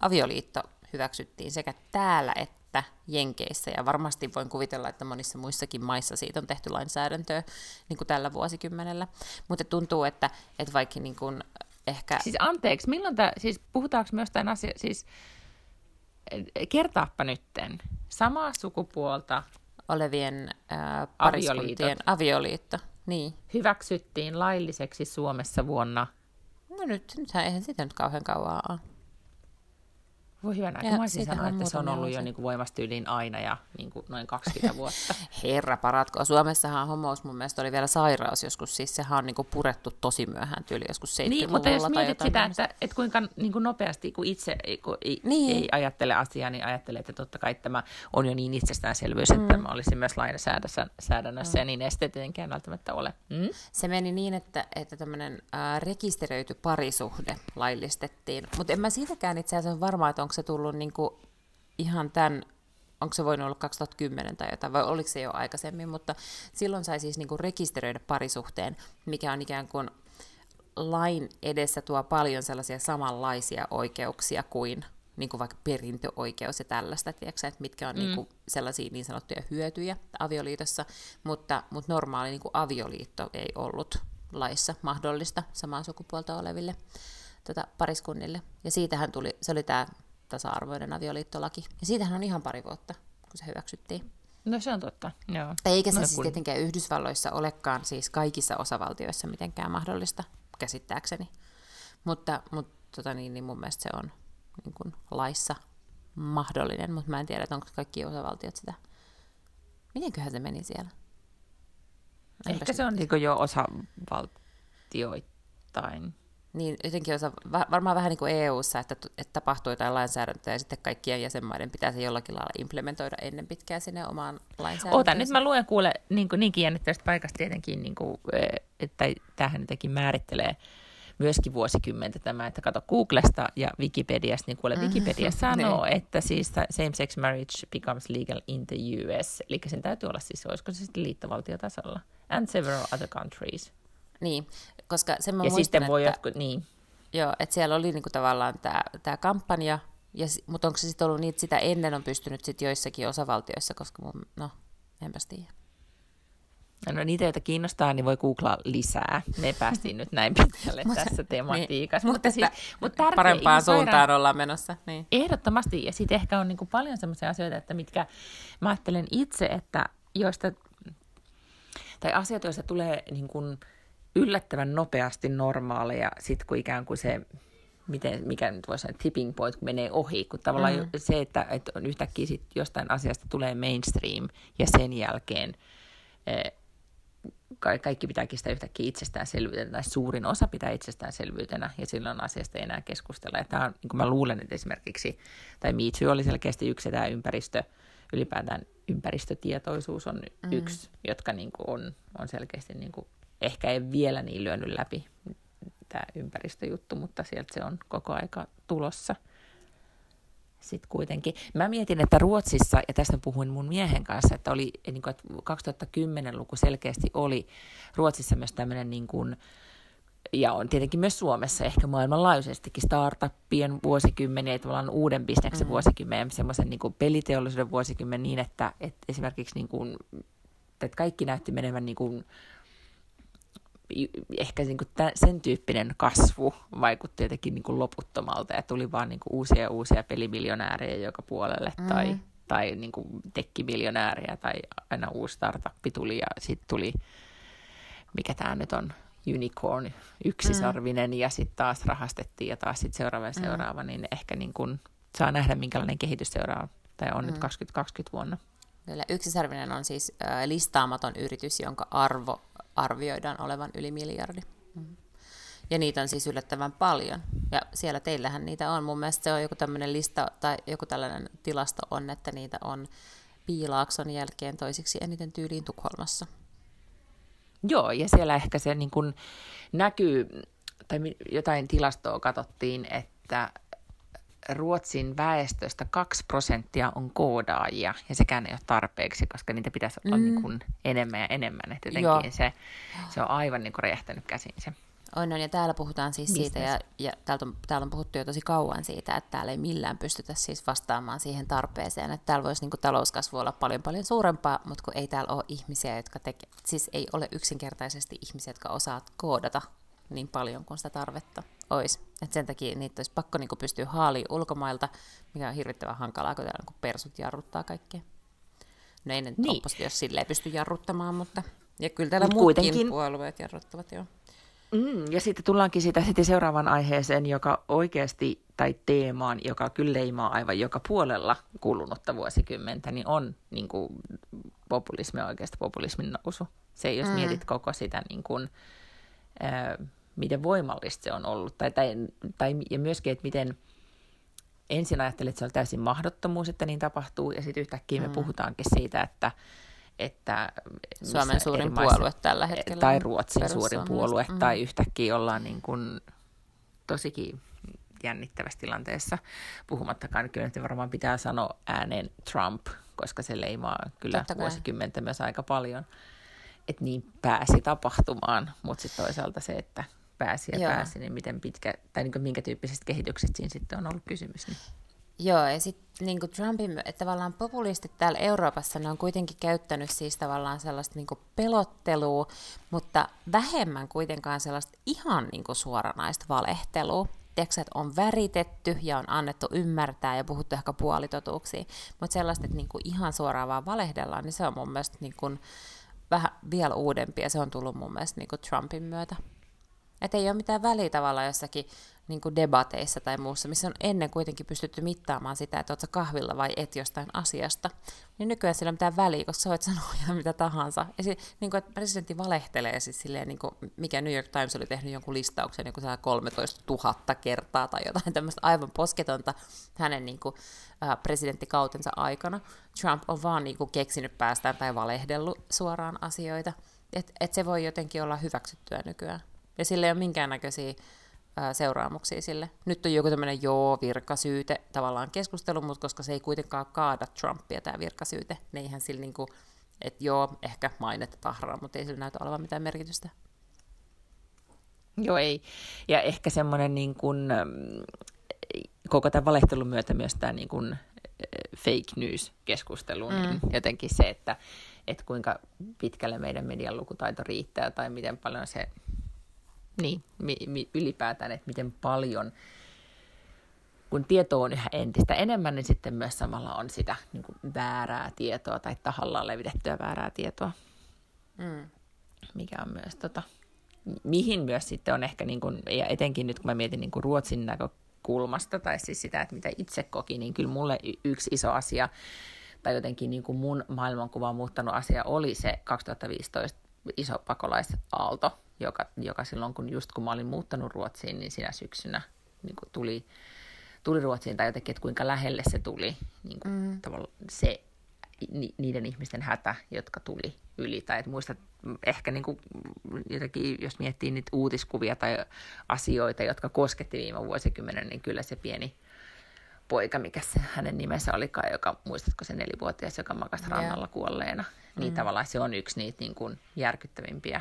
avioliitto hyväksyttiin sekä täällä että että Jenkeissä, ja varmasti voin kuvitella, että monissa muissakin maissa siitä on tehty lainsäädäntöä niin kuin tällä vuosikymmenellä. Mutta tuntuu, että, että vaikka niin kuin ehkä... Siis anteeksi, milloin tämä, siis puhutaanko myös tämän asia, siis kertaappa nytten, samaa sukupuolta olevien äh, pariskuntien avioliitto. Niin. Hyväksyttiin lailliseksi Suomessa vuonna... No nyt, nythän eihän sitä nyt kauhean kauan ole. Voi hyvän aika. Mä olisin sanoa, että se on ollut jo niin kuin voimastyyliin aina ja niin kuin noin 20 vuotta. (laughs) Herra paratko. Suomessahan homous mun mielestä oli vielä sairaus joskus. Siis sehän on niin kuin purettu tosi myöhään tyyli joskus 70 Niin, mutta jos mietit sitä, että, että kuinka niin kuin nopeasti, kun itse kun ei, niin. ei ajattele asiaa, niin ajattelee, että totta kai tämä on jo niin itsestäänselvyys, että mm. mä olisin myös lainsäädännössä mm. ja niin tietenkään välttämättä ole. Mm? Se meni niin, että, että tämmöinen äh, rekisteröity parisuhde laillistettiin. Mutta en mä siitäkään itse asiassa varma, että onko se tullut niinku ihan tämän, onko se voinut olla 2010 tai jotain, vai oliko se jo aikaisemmin, mutta silloin sai siis niinku rekisteröidä parisuhteen, mikä on ikään kuin lain edessä tuo paljon sellaisia samanlaisia oikeuksia kuin, niin kuin vaikka perintöoikeus ja tällaista, tiedätkö, että mitkä on mm. niin kuin sellaisia niin sanottuja hyötyjä avioliitossa, mutta, mutta normaali niin kuin avioliitto ei ollut laissa mahdollista samaa sukupuolta oleville tota, pariskunnille. Ja siitähän tuli, se oli tämä tasa-arvoinen avioliittolaki. Ja siitähän on ihan pari vuotta, kun se hyväksyttiin. No se on totta, joo. Eikä se no, siis kun... tietenkään Yhdysvalloissa olekaan siis kaikissa osavaltioissa mitenkään mahdollista, käsittääkseni. Mutta, mutta tota niin, niin mun mielestä se on niin kuin laissa mahdollinen, mutta mä en tiedä, että onko kaikki osavaltiot sitä. Mitenköhän se meni siellä? Enpäs Ehkä se on niin jo osavaltioittain niin jotenkin osa, varmaan vähän niin kuin EU-ssa, että, että tapahtuu jotain lainsäädäntöä ja sitten kaikkien jäsenmaiden pitää se jollakin lailla implementoida ennen pitkää sinne omaan lainsäädäntöön. Ota, nyt mä luen kuule niin kuin, niinkin jännittävästä paikasta tietenkin, niin kuin, että tämähän jotenkin määrittelee myöskin vuosikymmentä tämä, että kato Googlesta ja Wikipediasta, niin kuule Wikipedia (laughs) sanoo, niin. että siis same-sex marriage becomes legal in the US, eli sen täytyy olla siis, olisiko se sitten liittovaltiotasolla, and several other countries. Niin, koska sen mä ja muistan, sitten voi että, jotkut, niin. Joo, että siellä oli niinku tavallaan tämä kampanja, ja, mutta onko se sitten ollut niin, että sitä ennen on pystynyt sitten joissakin osavaltioissa, koska mun, no, enpäs tiedä. No niitä, joita kiinnostaa, niin voi googlaa lisää. Me päästiin nyt näin pitkälle (laughs) tässä tematiikassa. Niin, mutta, siis, mutta parempaan suuntaan sairaan, ollaan menossa. Niin. Ehdottomasti. Ja sitten ehkä on niin paljon sellaisia asioita, että mitkä mä ajattelen itse, että joista, tai asioita, joista tulee niin kuin, yllättävän nopeasti normaaleja, sitten kun ikään kuin se, miten, mikä nyt voisi sanoa, tipping point, kun menee ohi, kun tavallaan mm. se, että, että on yhtäkkiä sit jostain asiasta tulee mainstream ja sen jälkeen eh, kaikki pitääkin sitä yhtäkkiä itsestäänselvyytenä, tai suurin osa pitää itsestäänselvyytenä, ja silloin asiasta ei enää keskustella. Ja tämä on, niin kuin mä luulen, että esimerkiksi, tai Me Too oli selkeästi yksi, tämä ympäristö, ylipäätään ympäristötietoisuus on mm. yksi, jotka niin kuin on, on selkeästi niin kuin ehkä ei vielä niin lyönyt läpi tämä ympäristöjuttu, mutta sieltä se on koko aika tulossa. Sitten kuitenkin. Mä mietin, että Ruotsissa, ja tästä puhuin mun miehen kanssa, että, oli, niin kuin, että 2010-luku selkeästi oli Ruotsissa myös tämmöinen niin kuin, ja on tietenkin myös Suomessa ehkä maailmanlaajuisestikin startuppien vuosikymmeniä, tavallaan uuden bisneksen mm. vuosikymmenen, semmoisen niin peliteollisuuden vuosikymmen niin, että, että esimerkiksi niin kuin, että kaikki näytti menevän niin kuin, ehkä niin kuin tämän, sen tyyppinen kasvu vaikutti jotenkin niin kuin loputtomalta ja tuli vaan niin kuin uusia ja uusia pelimiljonäärejä joka puolelle mm. tai, tai niin kuin tekkimiljonääriä tai aina uusi startup tuli ja sitten tuli, mikä tämä nyt on, unicorn, yksisarvinen mm. ja sitten taas rahastettiin ja taas sitten seuraava ja mm. seuraava, mm. niin ehkä niin kuin saa nähdä minkälainen kehitys seuraa tai on mm. nyt 2020 vuonna. Kyllä, yksisarvinen on siis äh, listaamaton yritys, jonka arvo arvioidaan olevan yli miljardi. Mm. Ja niitä on siis yllättävän paljon. Ja siellä teillähän niitä on. Mun mielestä se on joku tämmöinen lista tai joku tällainen tilasto on, että niitä on Piilaakson jälkeen toisiksi eniten tyyliin Tukholmassa. Joo, ja siellä ehkä se niin kuin näkyy, tai jotain tilastoa katsottiin, että Ruotsin väestöstä 2 prosenttia on koodaajia, ja sekään ei ole tarpeeksi, koska niitä pitäisi olla mm. niin kuin enemmän ja enemmän. Että jotenkin se, se on aivan niin kuin räjähtänyt käsiin se. On, on, ja täällä puhutaan siis Business. siitä, ja, ja täältä on, täällä on puhuttu jo tosi kauan siitä, että täällä ei millään pystytä siis vastaamaan siihen tarpeeseen, että täällä voisi niin kuin talouskasvu olla paljon paljon suurempaa, mutta kun ei täällä ole ihmisiä, jotka tekevät, siis ei ole yksinkertaisesti ihmisiä, jotka osaat koodata niin paljon kuin sitä tarvetta olisi. Et sen takia niitä olisi pakko niinku pystyä haaliin ulkomailta, mikä on hirvittävän hankalaa, kun täällä kun persut jarruttaa kaikkea. No ei ne niin. oppositiossa silleen pysty jarruttamaan, mutta ja kyllä täällä Mut muutkin kuitenkin... puolueet jarruttavat, joo. Mm, ja sitten tullaankin sitä sitten seuraavan aiheeseen, joka oikeasti, tai teemaan, joka kyllä leimaa aivan joka puolella kulunutta vuosikymmentä, niin on niin kuin, populismi oikeasti populismin nousu. Se, jos mm. mietit koko sitä, niin kuin, miten voimallista se on ollut, tai, tai, tai ja myöskin, että miten ensin ajattelit, että se on täysin mahdottomuus, että niin tapahtuu, ja sitten yhtäkkiä mm. me puhutaankin siitä, että että Suomen suurin puolue tällä hetkellä. Tai Ruotsin suurin puolue, mm. tai yhtäkkiä ollaan niin kuin tosikin jännittävässä tilanteessa. Puhumattakaan, kyllä nyt varmaan pitää sanoa ääneen Trump, koska se leimaa kyllä vuosikymmentä myös aika paljon. Että niin pääsi tapahtumaan, mutta sitten toisaalta se, että pääsi ja Joo. pääsi, niin miten pitkä, tai niin minkä tyyppisestä kehityksestä siinä sitten on ollut kysymys. Niin. Joo, ja sitten niin Trumpin, että tavallaan populistit täällä Euroopassa, ne on kuitenkin käyttänyt siis tavallaan sellaista niin pelottelua, mutta vähemmän kuitenkaan sellaista ihan niin suoranaista valehtelua. Tiedätkö, että on väritetty ja on annettu ymmärtää ja puhuttu ehkä puolitotuuksia, mutta sellaista, että niin ihan suoraan vaan valehdellaan, niin se on mun mielestä niin kuin vähän vielä uudempi ja se on tullut mun mielestä niin Trumpin myötä. Että ei ole mitään väliä tavalla jossakin niin kuin debateissa tai muussa, missä on ennen kuitenkin pystytty mittaamaan sitä, että oletko kahvilla vai et jostain asiasta, niin nykyään sillä ei ole mitään väliä, koska sä voit (laughs) sanoa ihan mitä tahansa. Ja sit, niin kuin, että presidentti valehtelee siis silleen, niin kuin, mikä New York Times oli tehnyt jonkun listauksen joku 13 000 kertaa tai jotain (laughs) tämmöistä aivan posketonta hänen niin kuin, äh, presidenttikautensa aikana. Trump on vaan niin kuin, keksinyt päästään tai valehdellut suoraan asioita. Että et se voi jotenkin olla hyväksyttyä nykyään. Ja sillä ei ole minkäännäköisiä ää, seuraamuksia sille. Nyt on joku tämmöinen joo, virkasyyte tavallaan keskustelu, mutta koska se ei kuitenkaan kaada Trumpia tämä virkasyyte, niin eihän sillä niinku, että joo, ehkä mainetta tahraa, mutta ei sillä näytä olevan mitään merkitystä. Joo, ei. Ja ehkä semmoinen niin kuin, koko tämän valehtelun myötä myös tämä niin kuin fake news-keskustelu, niin mm. niin jotenkin se, että, että kuinka pitkälle meidän median lukutaito riittää tai miten paljon se niin, mi, mi, ylipäätään, että miten paljon, kun tieto on yhä entistä enemmän, niin sitten myös samalla on sitä niin kuin väärää tietoa tai tahallaan levitettyä väärää tietoa, mm. mikä on myös tota, mihin myös sitten on ehkä, niin kuin, ja etenkin nyt kun mä mietin niin kuin Ruotsin näkökulmasta, tai siis sitä, että mitä itse koki, niin kyllä mulle yksi iso asia, tai jotenkin niin kuin mun maailmankuva muuttanut asia oli se 2015 iso pakolaisaalto, joka, joka silloin, kun just kun mä olin muuttanut Ruotsiin, niin sinä syksynä niin kuin tuli, tuli Ruotsiin, tai jotenkin, että kuinka lähelle se tuli, niin kuin, mm. se ni, niiden ihmisten hätä, jotka tuli yli. Tai että muistat ehkä niin kuin, jotenkin, jos miettii niitä uutiskuvia tai asioita, jotka kosketti viime vuosikymmenen, niin kyllä se pieni poika, mikä se hänen nimensä olikaan, joka, muistatko se nelivuotias, joka makasi rannalla kuolleena, niin mm. tavallaan se on yksi niitä niin kuin järkyttävimpiä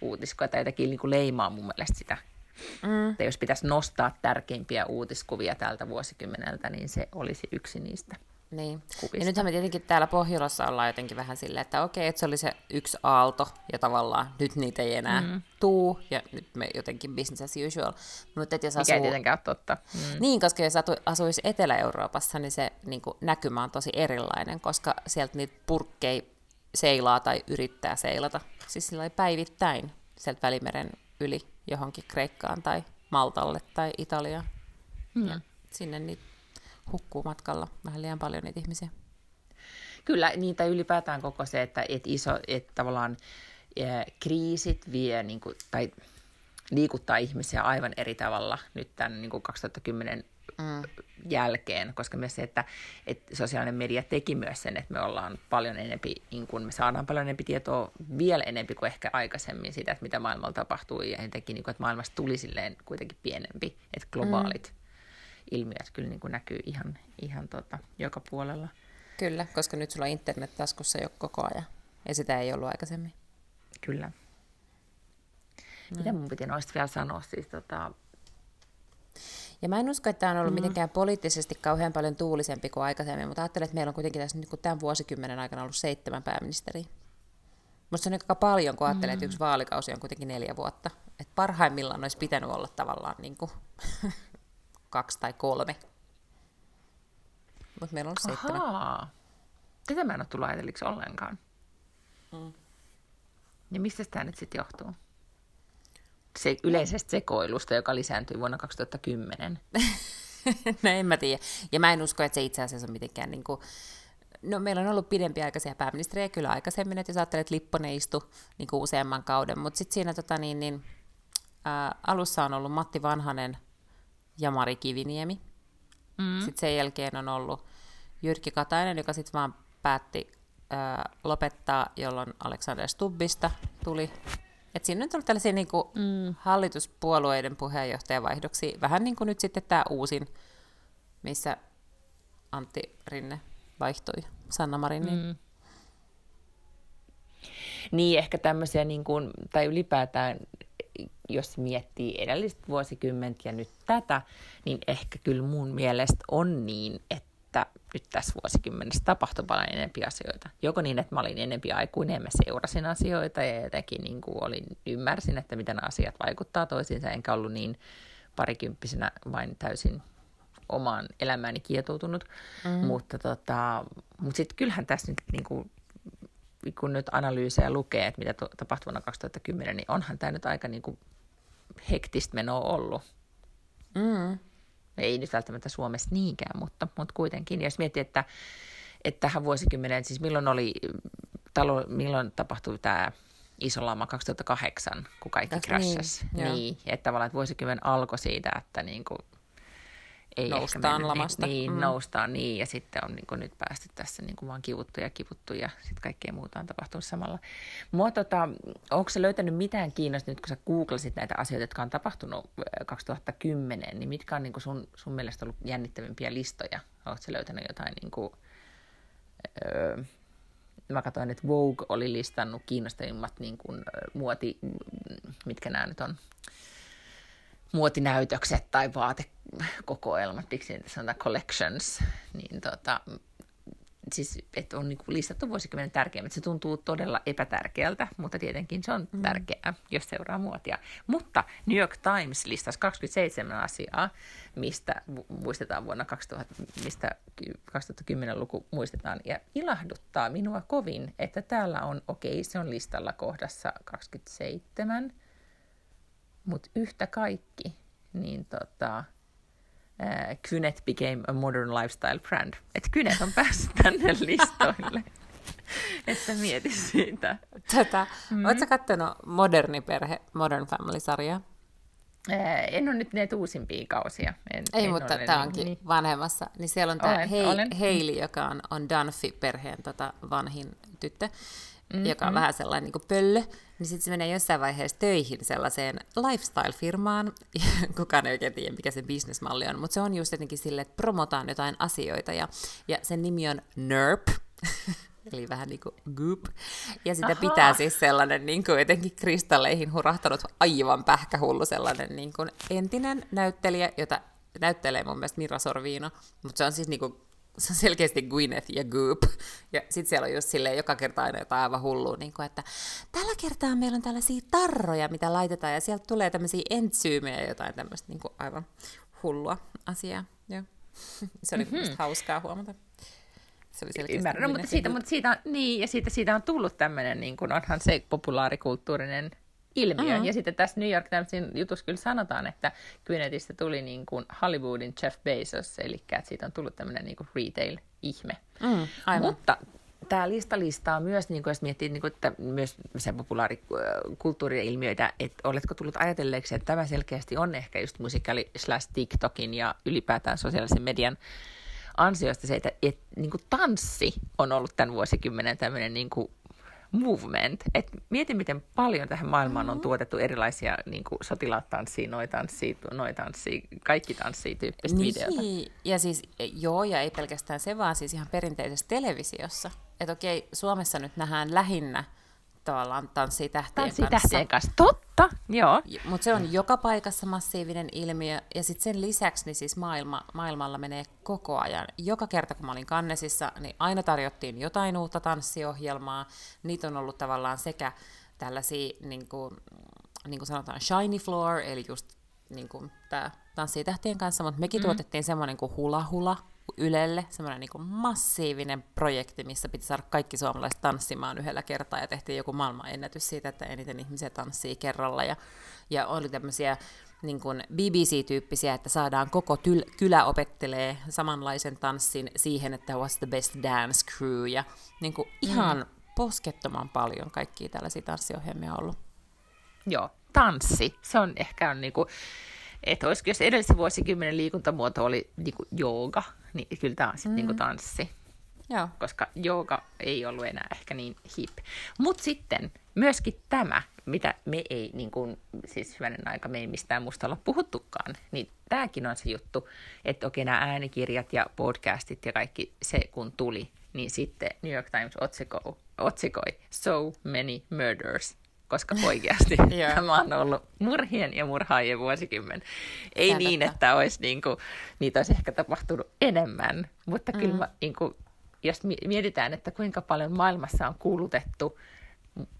uutiskoja tai jotenkin niin kuin leimaa mun mielestä sitä. Mm. Että jos pitäisi nostaa tärkeimpiä uutiskuvia tältä vuosikymmeneltä, niin se olisi yksi niistä. Niin. Kuvista. Ja nythän me tietenkin täällä Pohjolassa ollaan jotenkin vähän silleen, että okei, että se oli se yksi aalto, ja tavallaan nyt niitä ei enää mm. tuu, ja nyt me jotenkin business as usual. Mutta jos asuu... Mikä ei tietenkään ole totta. Mm. Niin, koska jos asuisi Etelä-Euroopassa, niin se niin kuin, näkymä on tosi erilainen, koska sieltä niitä purkkeja seilaa tai yrittää seilata, siis sillä päivittäin sieltä Välimeren yli johonkin Kreikkaan tai Maltalle tai Italiaan. Mm. Ja sinne niitä hukkuu matkalla vähän liian paljon niitä ihmisiä. Kyllä, niitä ylipäätään koko se, että et iso, että tavallaan ää, kriisit vie niin kuin, tai liikuttaa ihmisiä aivan eri tavalla nyt tämän niin kuin 2010 mm. jälkeen, koska myös se, että, että sosiaalinen media teki myös sen, että me ollaan paljon enempi, niin kun me saadaan paljon enempi tietoa vielä enempi kuin ehkä aikaisemmin siitä, että mitä maailmalla tapahtuu, ja teki, niin kuin, että maailmasta tuli silleen kuitenkin pienempi, että globaalit mm. ilmiöt kyllä niin kuin näkyy ihan, ihan tota, joka puolella. Kyllä, koska nyt sulla on internet taskussa jo koko ajan, ja sitä ei ollut aikaisemmin. Kyllä. Mm. Mitä mun piti noista vielä sanoa? Siis, tota, ja mä en usko, että tämä on ollut mm-hmm. mitenkään poliittisesti kauhean paljon tuulisempi kuin aikaisemmin, mutta ajattelen, että meillä on kuitenkin tässä niin tämän vuosikymmenen aikana ollut seitsemän pääministeriä. Musta se on aika paljon, kun ajattelee, että yksi vaalikausi on kuitenkin neljä vuotta. Et parhaimmillaan olisi pitänyt olla tavallaan niin kuin (laughs) kaksi tai kolme. Mutta meillä on ollut seitsemän. Ahaa. Tätä mä en ole tullut ajatelliksi ollenkaan. Mm. Ja mistä tämä nyt sitten johtuu? Se, yleisestä sekoilusta, joka lisääntyi vuonna 2010. (laughs) no en mä tiedä. Ja mä en usko, että se itse asiassa on mitenkään niin kuin, No meillä on ollut pidempiaikaisia pääministeriä kyllä aikaisemmin, että jos ajattelet, että Lipponen istui niin kuin useamman kauden, mutta sitten siinä tota, niin, niin, ää, alussa on ollut Matti Vanhanen ja Mari Kiviniemi. Mm. Sitten sen jälkeen on ollut Jyrki Katainen, joka sitten vaan päätti ää, lopettaa, jolloin Alexander Stubbista tuli. Et siinä on ollut tällaisia niin kuin, mm. hallituspuolueiden puheenjohtajavaihdoksia, vähän niin kuin nyt sitten tämä uusin, missä Antti Rinne vaihtoi Sanna Marinin. Mm. Niin, ehkä tämmöisiä, niin kuin, tai ylipäätään, jos miettii edellistä vuosikymmentä ja nyt tätä, niin ehkä kyllä mun mielestä on niin, että nyt tässä vuosikymmenessä tapahtui paljon enempi asioita. Joko niin, että mä olin enempi aikuinen, mä seurasin asioita ja jotenkin niin kuin olin, ymmärsin, että miten asiat vaikuttaa toisiinsa, enkä ollut niin parikymppisenä vain täysin omaan elämääni kietoutunut. Mm. Mutta, tota, mutta sitten kyllähän tässä nyt niin kuin, kun nyt analyysejä lukee, että mitä tapahtui vuonna 2010, niin onhan tämä nyt aika niin kuin hektistä menoa ollut. Mm. Ei nyt välttämättä Suomessa niinkään, mutta, mutta kuitenkin. Jos miettii, että, että tähän vuosikymmeneen, siis milloin oli, talo, milloin tapahtui tämä iso lama 2008, kun kaikki crashasi. Niin, niin että tavallaan että vuosikymmen alkoi siitä, että niin kuin ei noustaan lamasta. Niin, mm. noustaan niin, ja sitten on niin kuin nyt päästy tässä niin kuin vaan kivuttu ja kivuttu, ja sitten kaikkea muuta on tapahtunut samalla. Mua, tota, onko se löytänyt mitään kiinnosta nyt, kun sä googlasit näitä asioita, jotka on tapahtunut 2010, niin mitkä on niin kuin sun, sun mielestä ollut jännittävimpiä listoja? Oletko sä löytänyt jotain niin kuin, öö, mä katsoin, että Vogue oli listannut kiinnostavimmat niin kuin, muoti, mitkä nämä nyt on, muotinäytökset tai vaatekokoelmat, miksi niitä sanotaan collections, niin tota, siis, että on niin listattu vuosikymmenen tärkeimmät. Se tuntuu todella epätärkeältä, mutta tietenkin se on mm. tärkeää, jos seuraa muotia. Mutta New York Times listasi 27 asiaa, mistä muistetaan vuonna 2000, mistä 2010-luku muistetaan. Ja ilahduttaa minua kovin, että täällä on, okei, okay, se on listalla kohdassa 27, mutta yhtä kaikki, niin tota, ää, Kynet became a modern lifestyle brand. Että Kynet on päässyt tänne (laughs) listoille. että mieti siitä. Tätä. Mm. Oletko katsonut Moderni perhe, Modern Family-sarjaa? en ole nyt näitä uusimpia kausia. En, Ei, en mutta tämä onkin niin. vanhemmassa. Niin siellä on tämä Hailey, joka on, on Dunphy-perheen tota, vanhin tyttö mm-hmm. joka on vähän sellainen niin kuin pöllö, niin sitten se menee jossain vaiheessa töihin sellaiseen lifestyle-firmaan. (laughs) Kukaan ei oikein tiedä, mikä se bisnesmalli on, mutta se on just jotenkin silleen, että promotaan jotain asioita, ja, ja sen nimi on NERP, (laughs) eli vähän niin kuin goop. Ja sitä Aha. pitää siis sellainen niin kuin jotenkin kristalleihin hurahtanut aivan pähkähullu sellainen niin kuin entinen näyttelijä, jota näyttelee mun mielestä Mira Sorvino, mutta se on siis niin kuin se on selkeästi Gwyneth ja Goop. Ja sitten siellä on just silleen joka kerta aina jotain aivan hullua, niin kuin, että tällä kertaa meillä on tällaisia tarroja, mitä laitetaan, ja sieltä tulee tämmöisiä entsyymejä ja jotain tämmöistä niin kuin aivan hullua asiaa. Joo. (laughs) Se oli mm-hmm. hauskaa huomata. Se oli Ymmärrän, no, mutta siitä, mutta siitä, niin, ja siitä, siitä on tullut tämmöinen, niin kuin onhan se populaarikulttuurinen ilmiö. Mm-hmm. Ja sitten tässä New York Timesin jutussa kyllä sanotaan, että Gwynethistä tuli niin kuin Hollywoodin Jeff Bezos, eli että siitä on tullut tämmöinen niin kuin retail-ihme. Mm, aivan. Mutta tämä lista listaa myös, niin kuin jos miettii niin kuin, että myös se populaarikulttuuri-ilmiöitä, että oletko tullut ajatelleeksi, että tämä selkeästi on ehkä just musikaali slash TikTokin ja ylipäätään sosiaalisen median ansiosta se, että, että niin kuin tanssi on ollut tämän vuosikymmenen tämmöinen niin kuin movement. Et mieti, miten paljon tähän maailmaan mm-hmm. on tuotettu erilaisia niin kuin sotilaat tanssii, noi tanssii, noi tanssii, kaikki tanssii tyyppistä niin, videota. Ja siis, joo, ja ei pelkästään se, vaan siis ihan perinteisessä televisiossa. Että okei, Suomessa nyt nähdään lähinnä tavallaan tanssii tähtien tanssii kanssa. kanssa, totta, joo. Mutta se on joka paikassa massiivinen ilmiö, ja sitten sen lisäksi niin siis maailma, maailmalla menee koko ajan. Joka kerta, kun mä olin Kannesissa, niin aina tarjottiin jotain uutta tanssiohjelmaa. Niitä on ollut tavallaan sekä tällaisia, niin kuin, niin kuin sanotaan, shiny floor, eli just niin kuin tämä tanssii tähtien kanssa, mutta mekin mm. tuotettiin semmoinen kuin hula hula Ylelle, semmoinen niin massiivinen projekti, missä piti saada kaikki suomalaiset tanssimaan yhdellä kertaa, ja tehtiin joku maailmanennätys siitä, että eniten ihmisiä tanssii kerralla, ja, ja oli tämmöisiä niin kuin BBC-tyyppisiä, että saadaan koko tyl- kylä opettelee samanlaisen tanssin siihen, että what's the best dance crew, ja niin kuin ihan mm. poskettoman paljon kaikkia tällaisia tanssiohjelmia ollut. Joo, tanssi. Se on ehkä on niinku, että olisiko jos edellisen vuosikymmenen liikuntamuoto oli niinku jooga, niin kyllä tämä on sitten niinku mm. niinku tanssi. Joo. Koska jooga ei ollut enää ehkä niin hip. Mutta sitten myöskin tämä, mitä me ei, niin kun, siis hyvänen aika, me ei mistään musta olla puhuttukaan, niin tämäkin on se juttu, että okei nämä äänikirjat ja podcastit ja kaikki se kun tuli, niin sitten New York Times otsiko, otsikoi So Many Murders koska oikeasti tämä (laughs) on ollut murhien ja murhaajien vuosikymmen. Ei Säädettä. niin, että olisi, niin kuin, niitä olisi ehkä tapahtunut enemmän, mutta mm. kyllä mä, niin kuin, jos mietitään, että kuinka paljon maailmassa on kuulutettu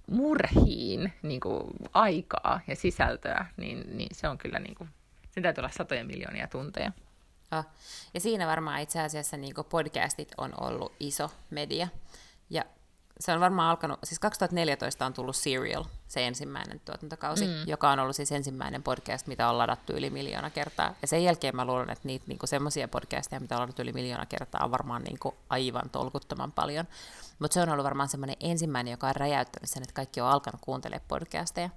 murhiin niin kuin, aikaa ja sisältöä, niin, niin se on kyllä, niin kuin, sen täytyy olla satoja miljoonia tunteja. Oh. Ja siinä varmaan itse asiassa niin podcastit on ollut iso media. Ja se on varmaan alkanut, siis 2014 on tullut Serial, se ensimmäinen tuotantokausi, mm. joka on ollut siis ensimmäinen podcast, mitä on ladattu yli miljoona kertaa. Ja sen jälkeen mä luulen, että niitä niinku semmoisia podcasteja, mitä on ladattu yli miljoona kertaa, on varmaan niinku aivan tolkuttoman paljon. Mutta se on ollut varmaan semmoinen ensimmäinen, joka on räjäyttänyt sen, että kaikki on alkanut kuuntelemaan podcasteja.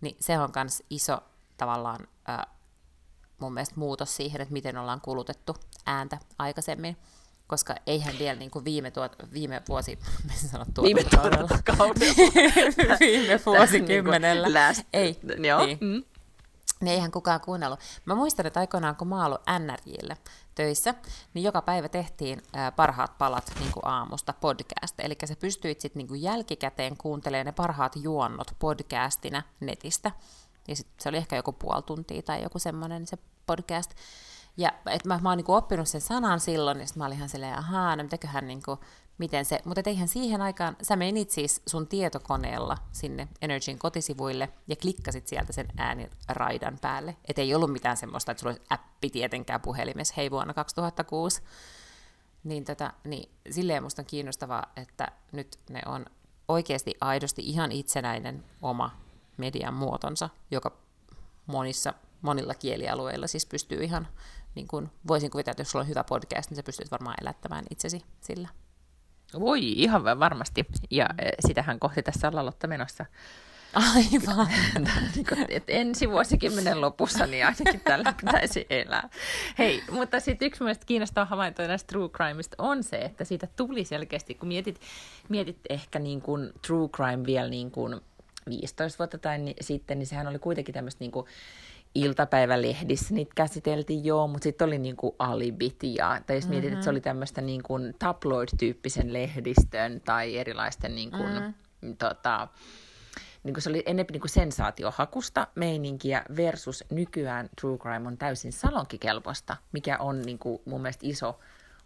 Niin se on myös iso tavallaan äh, mun mielestä muutos siihen, että miten ollaan kulutettu ääntä aikaisemmin koska eihän vielä niin kuin viime, tuot, viime vuosi, (laughs) sano viime tuotantokaudella, (laughs) viime vuosikymmenellä, niin last, ei, joo. Niin. Mm. Niin eihän kukaan kuunnellut. Mä muistan, että aikoinaan kun mä ollut NRJillä töissä, niin joka päivä tehtiin ää, parhaat palat niin kuin aamusta podcast. Eli sä pystyit sitten niin jälkikäteen kuuntelemaan ne parhaat juonnot podcastina netistä. Ja sit se oli ehkä joku puoli tuntia tai joku semmoinen se podcast. Ja et mä, mä oon niinku oppinut sen sanan silloin, ja sitten mä olin ihan silleen, ahaa, no mitäköhän niinku, miten se, mutta eihän siihen aikaan, sä menit siis sun tietokoneella sinne Energyn kotisivuille ja klikkasit sieltä sen ääniraidan päälle. Et ei ollut mitään semmoista, että sulla olisi appi tietenkään puhelimessa, hei vuonna 2006. Niin, tota, niin silleen musta on kiinnostavaa, että nyt ne on oikeasti aidosti ihan itsenäinen oma median muotonsa, joka monissa, monilla kielialueilla siis pystyy ihan niin kun, voisin kuvitella, että jos sulla on hyvä podcast, niin sä pystyt varmaan elättämään itsesi sillä. Voi, ihan varmasti. Ja e, sitähän kohti tässä ollaan Lotta menossa. Aivan. (laughs) Niin että ensi vuosikymmenen lopussa niin ainakin tällä (laughs) pitäisi elää. Hei, mutta sitten yksi mielestäni kiinnostava havainto näistä true crimeista on se, että siitä tuli selkeästi, kun mietit, mietit ehkä niin kuin true crime vielä niin kuin 15 vuotta tai niin, sitten, niin sehän oli kuitenkin tämmöistä niin kuin iltapäivälehdissä niitä käsiteltiin, joo, mutta sitten oli niinku alibit ja, tai jos mm-hmm. mietit, että se oli tämmöistä niinku tabloid-tyyppisen lehdistön tai erilaisten niinku, mm-hmm. tota, niin kuin se oli enemmän niin kuin sensaatiohakusta meininkiä versus nykyään True Crime on täysin salonkikelpoista, mikä on niin kuin mun mielestä iso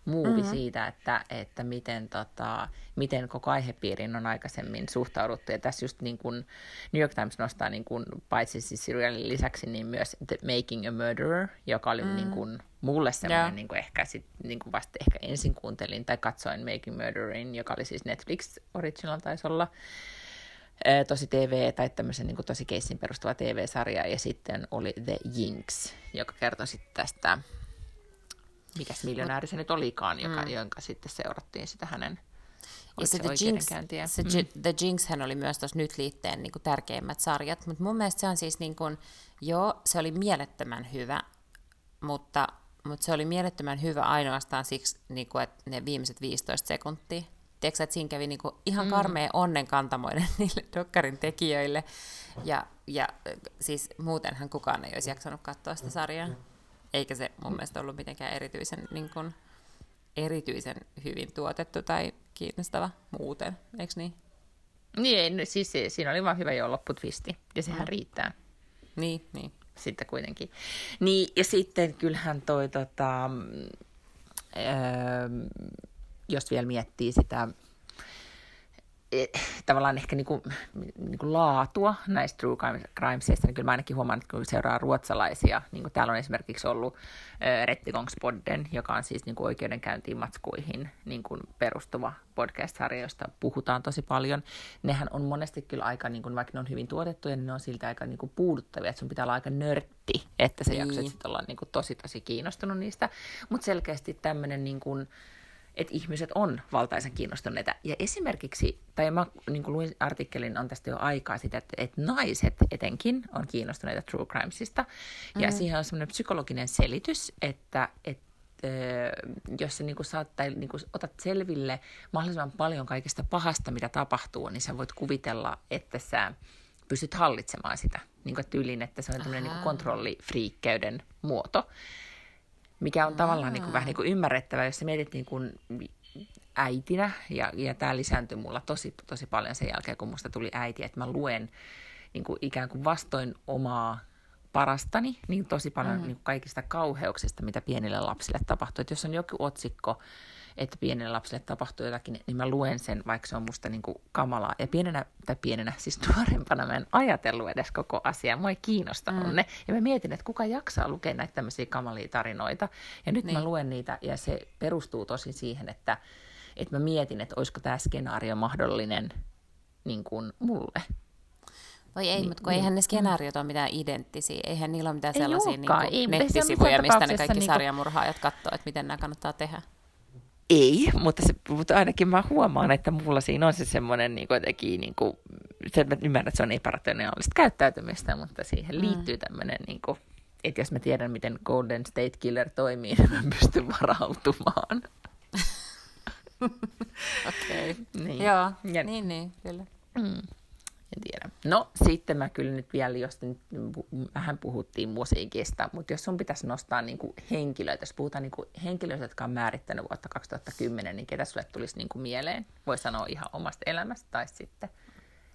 muuvi mm-hmm. siitä, että, että miten, tota, miten koko aihepiiriin on aikaisemmin suhtauduttu. Ja tässä just niin kuin New York Times nostaa niin kuin, paitsi siis serialin lisäksi niin myös The Making a Murderer, joka oli mm. niin kuin, mulle semmoinen yeah. niin kuin ehkä sit, niin kuin vasta ehkä ensin kuuntelin tai katsoin Making Murderin, joka oli siis Netflix original taisi olla tosi TV tai tämmöisen niin kuin tosi keissin perustuva TV-sarja ja sitten oli The Jinx, joka kertoi sitten tästä mikäs miljonääri se nyt olikaan, joka, mm. jonka sitten seurattiin sitä hänen ja se, The Jinx, se mm. The Jinx hän oli myös tuossa nyt liitteen niin kuin tärkeimmät sarjat, mutta mun mielestä se on siis niin kuin, joo, se oli mielettömän hyvä, mutta, mutta se oli mielettömän hyvä ainoastaan siksi, niin kuin, että ne viimeiset 15 sekuntia. Tiedätkö, että siinä kävi niin kuin ihan mm. karmea onnenkantamoinen (laughs) niille dokkarin tekijöille, ja, ja siis muutenhan kukaan ei olisi jaksanut katsoa sitä sarjaa eikä se mun mielestä ollut mitenkään erityisen, niin kuin, erityisen hyvin tuotettu tai kiinnostava muuten, eikö niin? Niin, no, siis siinä oli vaan hyvä jo lopputvisti, ja sehän mm. riittää. Niin, niin. Sitten kuitenkin. Niin, ja sitten kyllähän toi, tota, öö, jos vielä miettii sitä tavallaan ehkä niinku, niinku laatua näistä true crimesista, niin kyllä mä ainakin huomaan, että kun seuraa ruotsalaisia, niin kuin täällä on esimerkiksi ollut äh, Rettigångspodden, joka on siis niinku oikeudenkäyntiin matskuihin niin kuin perustuva podcast-sarja, josta puhutaan tosi paljon. Nehän on monesti kyllä aika, niin kuin, vaikka ne on hyvin tuotettuja, niin ne on siltä aika niin kuin puuduttavia, että sun pitää olla aika nörtti, että sä niin. jaksat sitten olla niin kuin, tosi tosi kiinnostunut niistä. Mutta selkeästi tämmöinen niin kuin, että ihmiset on valtaisen kiinnostuneita. Ja esimerkiksi, tai mä niin kuin luin artikkelin, on tästä jo aikaa sitä, että, että naiset etenkin on kiinnostuneita true crimesista. Ja mm. siihen on semmoinen psykologinen selitys, että, että jos sä niin saat, tai niin otat selville mahdollisimman paljon kaikesta pahasta, mitä tapahtuu, niin sä voit kuvitella, että sä pystyt hallitsemaan sitä niin kuin tyylin, että se on tämmöinen niin kontrollifriikkeyden muoto mikä on tavallaan niin kuin, vähän niin kuin ymmärrettävä, jos sä mietit niin kuin äitinä, ja, ja tämä lisääntyi mulla tosi, tosi paljon sen jälkeen, kun musta tuli äiti, että mä luen niin kuin ikään kuin vastoin omaa parastani, niin tosi paljon mm. niin kuin kaikista kauheuksista, mitä pienille lapsille tapahtuu. Että jos on joku otsikko, että pienelle lapselle tapahtuu jotakin, niin mä luen sen, vaikka se on musta niin kuin kamalaa. Ja pienenä, tai pienenä, siis nuorempana mä en ajatellut edes koko asiaa. Mua ei kiinnostanut mm. ne. Ja mä mietin, että kuka jaksaa lukea näitä tämmöisiä kamalia tarinoita. Ja nyt niin. mä luen niitä, ja se perustuu tosi siihen, että, että mä mietin, että olisiko tämä skenaario mahdollinen niin kuin mulle. Voi ei, niin, mutta kun niin, eihän ne skenaariot ole mitään identtisiä. Eihän niillä ole mitään ei sellaisia niin kuin nettisivuja, mistä ne kaikki niin kuin... sarjamurhaajat katsoo, että miten nämä kannattaa tehdä. Ei, mutta, se, mutta ainakin mä huomaan, että mulla siinä on se semmoinen niin jotenkin, niin kuin, se, mä ymmärrän, että se on epärationaalista käyttäytymistä, mutta siihen mm. liittyy tämmöinen, niin kuin, että jos mä tiedän, miten Golden State Killer toimii, (laughs) niin mä pystyn varautumaan. (laughs) Okei. Okay. Niin. Joo, ja, niin, niin, kyllä. Mm. En tiedä. No sitten mä kyllä nyt vielä, jos nyt vähän puhuttiin musiikista, mutta jos sun pitäisi nostaa niin kuin henkilöitä, jos puhutaan niin kuin henkilöitä, jotka on määrittänyt vuotta 2010, niin ketä sulle tulisi niin kuin mieleen? Voi sanoa ihan omasta elämästä tai sitten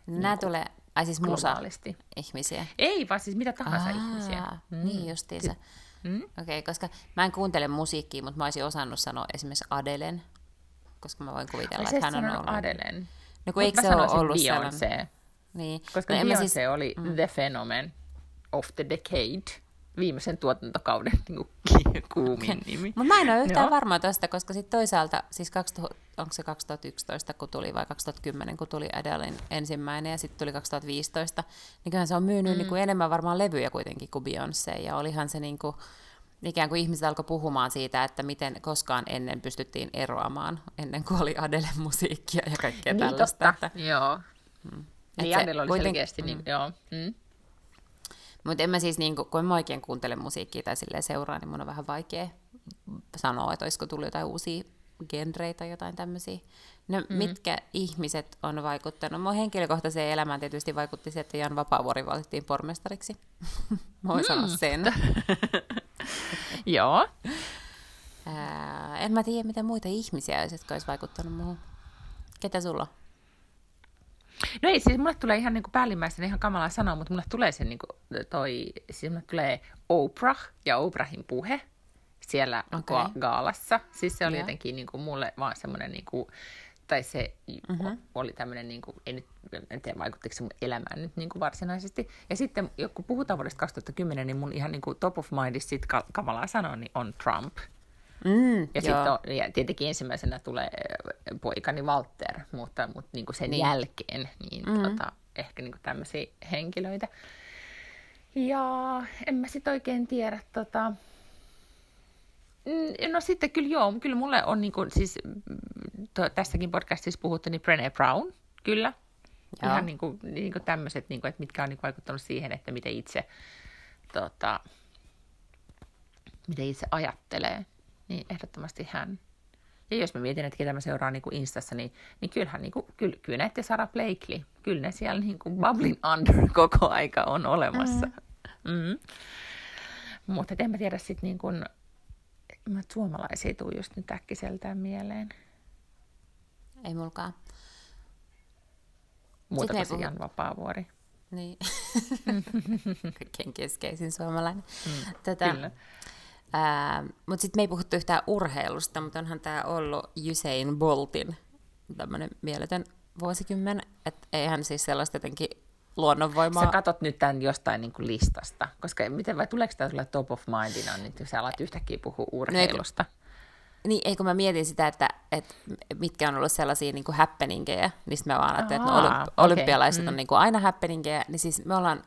Nämä niin tulee, ai siis musaalisti ihmisiä? Ei, vaan siis mitä tahansa Aa, ihmisiä. Mm. Niin justiinsa. Mm. Okei, okay, koska mä en kuuntele musiikkia, mutta mä olisin osannut sanoa esimerkiksi Adelen, koska mä voin kuvitella, että hän on ollut... Adelen. No kun eikö se ole ollut Beyoncé. sellainen? Niin. Koska no, Beyoncé siis... oli mm. The Phenomenon of the Decade, viimeisen tuotantokauden (laughs) niin kuin, kuumin okay. nimi. Mutta mä en ole yhtään no. varma tästä, koska sitten toisaalta, siis 2000, onko se 2011 kun tuli vai 2010 kun tuli Adelein ensimmäinen ja sitten tuli 2015, niin kyllähän se on myynyt mm. niin kuin enemmän varmaan levyjä kuitenkin kuin Beyoncé ja olihan se niin kuin, ikään kuin ihmiset alkoi puhumaan siitä, että miten koskaan ennen pystyttiin eroamaan, ennen kuin oli Adele musiikkia ja kaikkea niin, tällaista. Totta. Että... Joo. Hmm. Niin Adele oli kuiten... selkeästi, niin, mm. joo. Mm. Mutta en mä siis, niin kun mä oikein kuuntelen musiikkia tai seuraa, niin mun on vähän vaikea sanoa, että olisiko tullut jotain uusia genreitä tai jotain tämmöisiä. No mm. mitkä ihmiset on vaikuttanut? Mun henkilökohtaiseen elämään tietysti vaikutti se, että Jan Vapaavuori valittiin pormestariksi. (laughs) mä voin mm. sanoa sen. (laughs) Joo. en mä tiedä, mitä muita ihmisiä olisi, jotka olisi vaikuttanut muuhun. Ketä sulla on? No ei, siis mulle tulee ihan niin kuin päällimmäisenä ihan kamalaa sanoa, mutta mulle tulee se niin kuin toi, siis mulle tulee Oprah ja Oprahin puhe siellä okay. gaalassa. Siis se oli yeah. jotenkin niin kuin mulle vaan semmoinen, niin kuin, tai se mm-hmm. oli tämmöinen, niin kuin, ei nyt, en tiedä vaikuttiko se mun elämään nyt niin kuin varsinaisesti. Ja sitten kun puhutaan vuodesta 2010, niin mun ihan niin kuin top of mindissa sit kamalaa sanoa, niin on Trump. Mm, ja sitten tietenkin ensimmäisenä tulee poikani Walter, mutta, mutta niin kuin sen niin. jälkeen niin mm. tota, ehkä niin kuin tämmöisiä henkilöitä. Ja en mä sitten oikein tiedä, tota... Mm, no sitten kyllä joo, kyllä mulle on niin kuin, siis to, tässäkin podcastissa puhuttu, niin Brené Brown, kyllä. Joo. Ihan niin kuin, niin kuin tämmöiset, niin kuin, että mitkä on niin kuin vaikuttanut siihen, että miten itse, tota, miten itse ajattelee niin ehdottomasti hän. Ja jos mä mietin, että ketä mä seuraan niin kuin Instassa, niin, niin kyllähän niin kuin, kyllä, kyllä näette Sara Blakely, kyllä ne siellä niin kuin bubbling under (laughs) koko aika on olemassa. Mm. Mm. Mutta en mä tiedä sitten niin kuin, mä suomalaisia tuu just nyt äkkiseltään mieleen. Ei mulkaan. Muuta kuin puhu... Jan Vapaavuori. Niin. (laughs) Kaikkein keskeisin suomalainen. Mm, Tätä, kyllä. Mutta sitten me ei puhuttu yhtään urheilusta, mutta onhan tämä ollut Usain Boltin tämmöinen mieletön vuosikymmen, että eihän siis sellaista jotenkin luonnonvoimaa. Sä katot nyt tämän jostain niin kuin listasta, koska miten vai tuleeko tämä top of mindina, niin sä alat yhtäkkiä puhua urheilusta? No, niin, ei kun mä mietin sitä, että, että mitkä on ollut sellaisia niin kuin happeningejä, niin mä vaan ajattelin, että no, olympi- olympialaiset okay. on mm. niin kuin aina happeningejä, niin siis me ollaan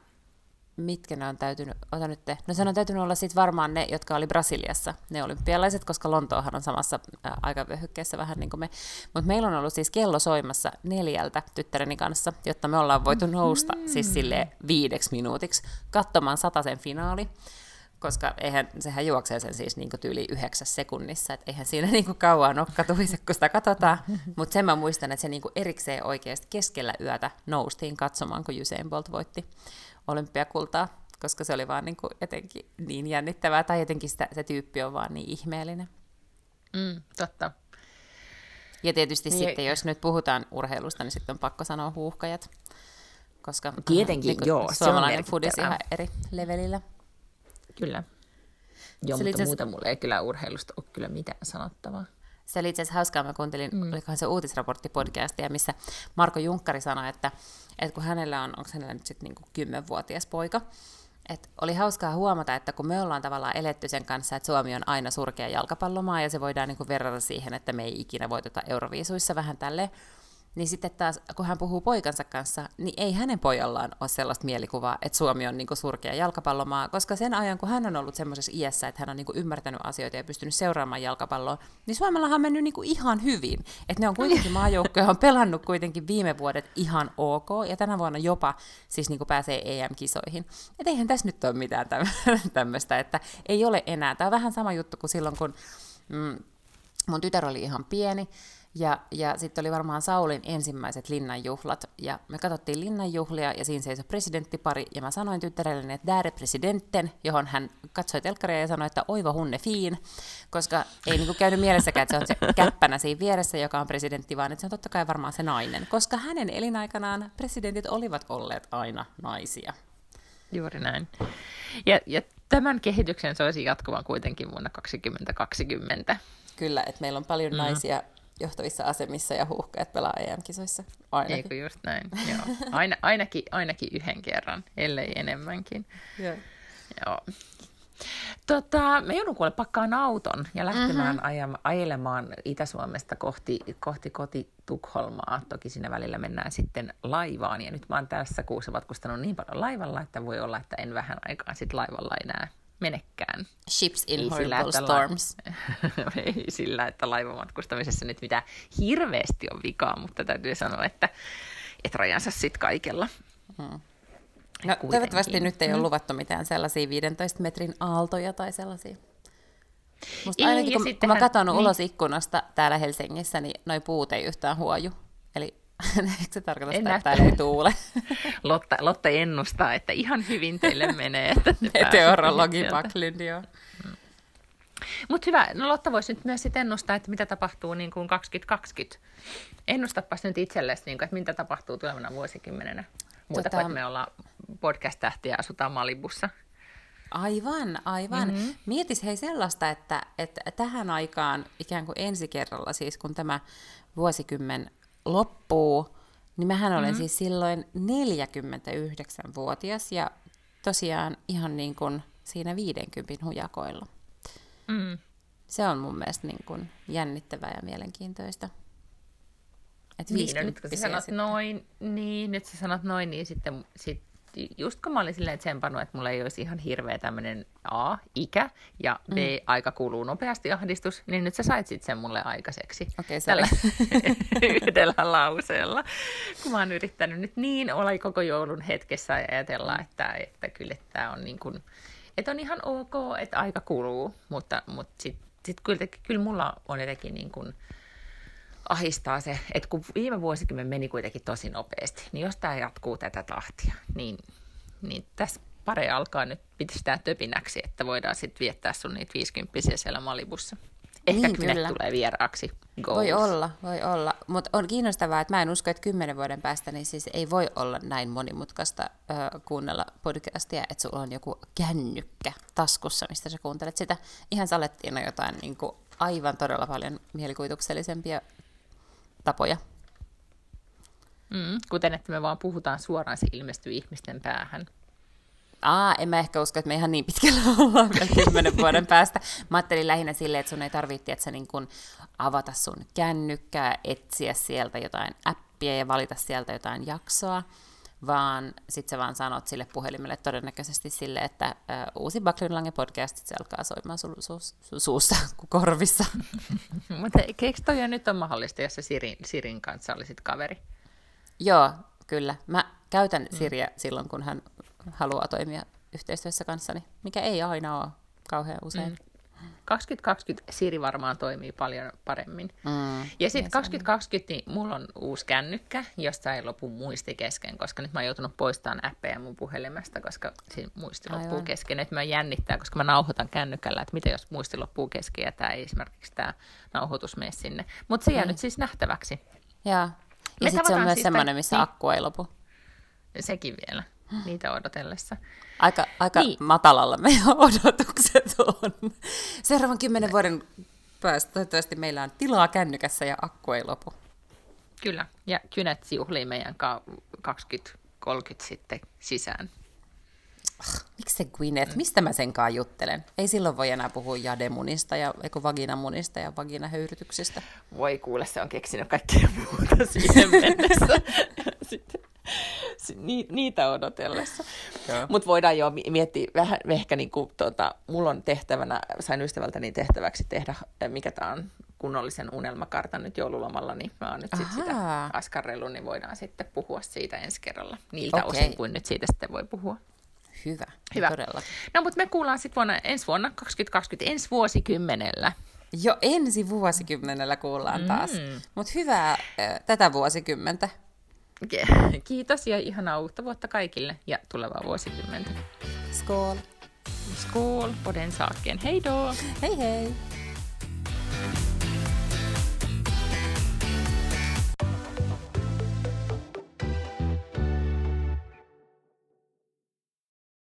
mitkä ne on täytynyt, ota nyt te. No se on täytynyt olla sitten varmaan ne, jotka oli Brasiliassa, ne olympialaiset, koska Lontoohan on samassa ää, aikavyöhykkeessä vähän niin kuin me. Mutta meillä on ollut siis kello soimassa neljältä tyttäreni kanssa, jotta me ollaan voitu nousta mm. siis sille viideksi minuutiksi katsomaan sen finaali koska eihän, sehän juoksee sen siis niin tyyli yhdeksäs sekunnissa, että eihän siinä (laughs) niin kauan nokka tulisi, kun sitä katsotaan. (laughs) Mutta sen mä muistan, että se niin erikseen oikeasti keskellä yötä noustiin katsomaan, kun Usain Bolt voitti olympiakultaa, koska se oli vaan niin kuin jotenkin niin jännittävää, tai jotenkin sitä, se tyyppi on vaan niin ihmeellinen. Mm, totta. Ja tietysti niin, sitten, jos nyt puhutaan urheilusta, niin sitten on pakko sanoa huuhkajat, koska Tietenkin, niin joo, suomalainen foodis ihan eri levelillä. Kyllä. Joo, se mutta muuta mulle ei kyllä urheilusta ole kyllä mitään sanottavaa. Se oli itse asiassa hauskaa, mä kuuntelin, mm. olikohan se uutisraporttipodcastia, missä Marko Junkkari sanoi, että, että kun hänellä on, onko hänellä nyt sitten niinku kymmenvuotias poika, että oli hauskaa huomata, että kun me ollaan tavallaan eletty sen kanssa, että Suomi on aina surkea jalkapallomaa ja se voidaan niinku verrata siihen, että me ei ikinä voiteta Euroviisuissa vähän tälleen, niin sitten taas, kun hän puhuu poikansa kanssa, niin ei hänen pojallaan ole sellaista mielikuvaa, että Suomi on niinku surkea jalkapallomaa, koska sen ajan, kun hän on ollut semmoisessa iässä, että hän on niinku ymmärtänyt asioita ja pystynyt seuraamaan jalkapalloa, niin Suomellahan on mennyt niinku ihan hyvin. Että ne on kuitenkin (laughs) maajoukkoja, on pelannut kuitenkin viime vuodet ihan ok, ja tänä vuonna jopa siis niinku pääsee EM-kisoihin. Että eihän tässä nyt ole mitään (laughs) tämmöistä, että ei ole enää. Tämä on vähän sama juttu kuin silloin, kun mm, mun tytär oli ihan pieni, ja, ja sitten oli varmaan Saulin ensimmäiset linnanjuhlat, ja me katsottiin linnanjuhlia, ja siinä seisoi presidenttipari, ja mä sanoin tyttärelleni, että dääre presidenten, johon hän katsoi telkkaria ja sanoi, että oiva hunne fiin, koska ei niinku käynyt mielessäkään, että se on se käppänä siinä vieressä, joka on presidentti, vaan että se on totta kai varmaan se nainen, koska hänen elinaikanaan presidentit olivat olleet aina naisia. Juuri näin. Ja, ja tämän kehityksen se olisi jatkuvan kuitenkin vuonna 2020. Kyllä, että meillä on paljon mm. naisia johtavissa asemissa ja huuhkajat pelaa EM-kisoissa. Ainakin. Eikö just näin, joo. Aina, ainakin, ainakin yhden kerran, ellei enemmänkin. Joo. joo. Tota, me joudun kuule pakkaan auton ja lähtemään mm-hmm. ajelemaan Itä-Suomesta kohti, kohti koti Tukholmaa. Toki siinä välillä mennään sitten laivaan. Ja nyt mä oon tässä kuussa matkustanut niin paljon laivalla, että voi olla, että en vähän aikaa sitten laivalla enää menekään. Ships in ei horrible sillä, storms. La- (laughs) ei sillä, että laivamatkustamisessa nyt mitä hirveästi on vikaa, mutta täytyy sanoa, että et rajansa sitten kaikella. Hmm. No, toivottavasti nyt ei ole luvattu mitään sellaisia 15 metrin aaltoja tai sellaisia. Musta ei, ainakin kun, kun mä katson niin. ulos ikkunasta täällä Helsingissä, niin noi puut ei yhtään huoju. (laughs) Eikö se tarkoita sitä, että täällä ei tuule? (laughs) Lotta, Lotta ennustaa, että ihan hyvin teille menee. Että Meteorologi Backlund, joo. Mm. Mutta hyvä, no Lotta voisi nyt myös sitten ennustaa, että mitä tapahtuu niin kuin 2020. Ennustapas nyt itsellesi, niin kuin, että mitä tapahtuu tulevana vuosikymmenenä. Muuta tota... kuin, me ollaan podcast-tähtiä ja asutaan Malibussa. Aivan, aivan. Mm-hmm. Mietis hei sellaista, että, että tähän aikaan ikään kuin ensi kerralla, siis kun tämä vuosikymmen loppuu, niin mähän olen mm-hmm. siis silloin 49-vuotias ja tosiaan ihan niin kuin siinä 50 hujakoilla. Mm. Se on mun mielestä niin kuin jännittävää ja mielenkiintoista. Et niin, no nyt kun sä sanot sitten. noin, niin, nyt sä sanot noin, niin sitten sit just kun mä olin silleen tsempannut, että mulla ei olisi ihan hirveä tämmöinen A, ikä, ja B, mm. aika kuluu nopeasti ahdistus, niin nyt sä sait sitten sen mulle aikaiseksi. Okei, okay, Tällä (laughs) yhdellä lauseella. Kun mä oon yrittänyt nyt niin olla koko joulun hetkessä ja ajatella, mm. että, että kyllä tämä on niin kuin, että on ihan ok, että aika kuluu, mutta, mutta sitten sit kyllä, kyllä mulla on jotenkin niin kuin, ahistaa se, että kun viime vuosikymmen meni kuitenkin tosi nopeasti, niin jos tämä jatkuu tätä tahtia, niin, niin tässä pare alkaa nyt pistää töpinäksi, että voidaan sitten viettää sun niitä 50 siellä Malibussa. Ehkä niin, kyllä. tulee vieraaksi. Goals. Voi olla, voi olla. Mutta on kiinnostavaa, että mä en usko, että kymmenen vuoden päästä niin siis ei voi olla näin monimutkaista äh, kuunnella podcastia, että sulla on joku kännykkä taskussa, mistä sä kuuntelet sitä. Ihan salettiin jotain niin kuin, aivan todella paljon mielikuvituksellisempia tapoja. Mm, kuten että me vaan puhutaan suoraan, se ilmestyy ihmisten päähän. Aa, en mä ehkä usko, että me ihan niin pitkällä (laughs) ollaan vielä kymmenen vuoden päästä. Mä ajattelin lähinnä silleen, että sun ei tarvitse että sä niin kun avata sun kännykkää, etsiä sieltä jotain appia ja valita sieltä jotain jaksoa, vaan sit sä vaan sanot sille puhelimelle todennäköisesti sille, että uh, uusi Lange podcast, se alkaa soimaan su- su- su- suussa kuin korvissa. (laughs) Mutta eikö toi nyt on mahdollista, jos sä Sirin, Sirin kanssa olisit kaveri? Joo, kyllä. Mä käytän Siriä mm. silloin, kun hän haluaa toimia yhteistyössä kanssani, mikä ei aina ole kauhean usein. Mm. 2020 Siri varmaan toimii paljon paremmin. Mm, ja sitten 2020 niin mulla on uusi kännykkä, josta ei lopu muisti kesken, koska nyt mä oon joutunut poistamaan appeja mun puhelimesta, koska siinä muisti Aivan. loppuu kesken. Nyt mä jännittää, koska mä nauhoitan kännykällä, että mitä jos muisti loppuu kesken ja tämä ei esimerkiksi tämä nauhoitus mene sinne. Mutta se jää mm. nyt siis nähtäväksi. Ja, ja sitten se on myös siis semmoinen, missä niin, akku ei lopu. Sekin vielä niitä odotellessa. Aika, aika niin. matalalla meidän (laughs) odotukset on. Seuraavan kymmenen vuoden päästä toivottavasti meillä on tilaa kännykässä ja akku ei lopu. Kyllä, ja Kynät juhlii meidän 2030 sitten sisään. Ah, miksi se Gwyneth? Mistä mä senkaan juttelen? Ei silloin voi enää puhua jademunista ja eikö vaginamunista ja vaginahöyrytyksistä. Voi kuule, se on keksinyt kaikkea muuta siihen mennessä. (laughs) Sitten (laughs) ni, niitä odotellessa. Mutta voidaan jo miettiä vähän, ehkä niin kuin, tota, mulla on tehtävänä, sain ystävältäni tehtäväksi tehdä, mikä tämä on, kunnollisen unelmakartan nyt joululomalla, niin mä oon nyt sit sitä askarrellut, niin voidaan sitten puhua siitä ensi kerralla niiltä okay. osin, kuin nyt siitä sitten voi puhua. Hyvä, Hyvä. todella. No, mutta me kuullaan sitten vuonna, ensi vuonna 2020, ensi vuosikymmenellä. Jo ensi vuosikymmenellä kuullaan taas. Mm. Mutta hyvää äh, tätä vuosikymmentä. Kiitos ja ihanaa uutta vuotta kaikille ja tulevaa vuosikymmentä. Skål! Skål på den saken. Hej då! Hej hej!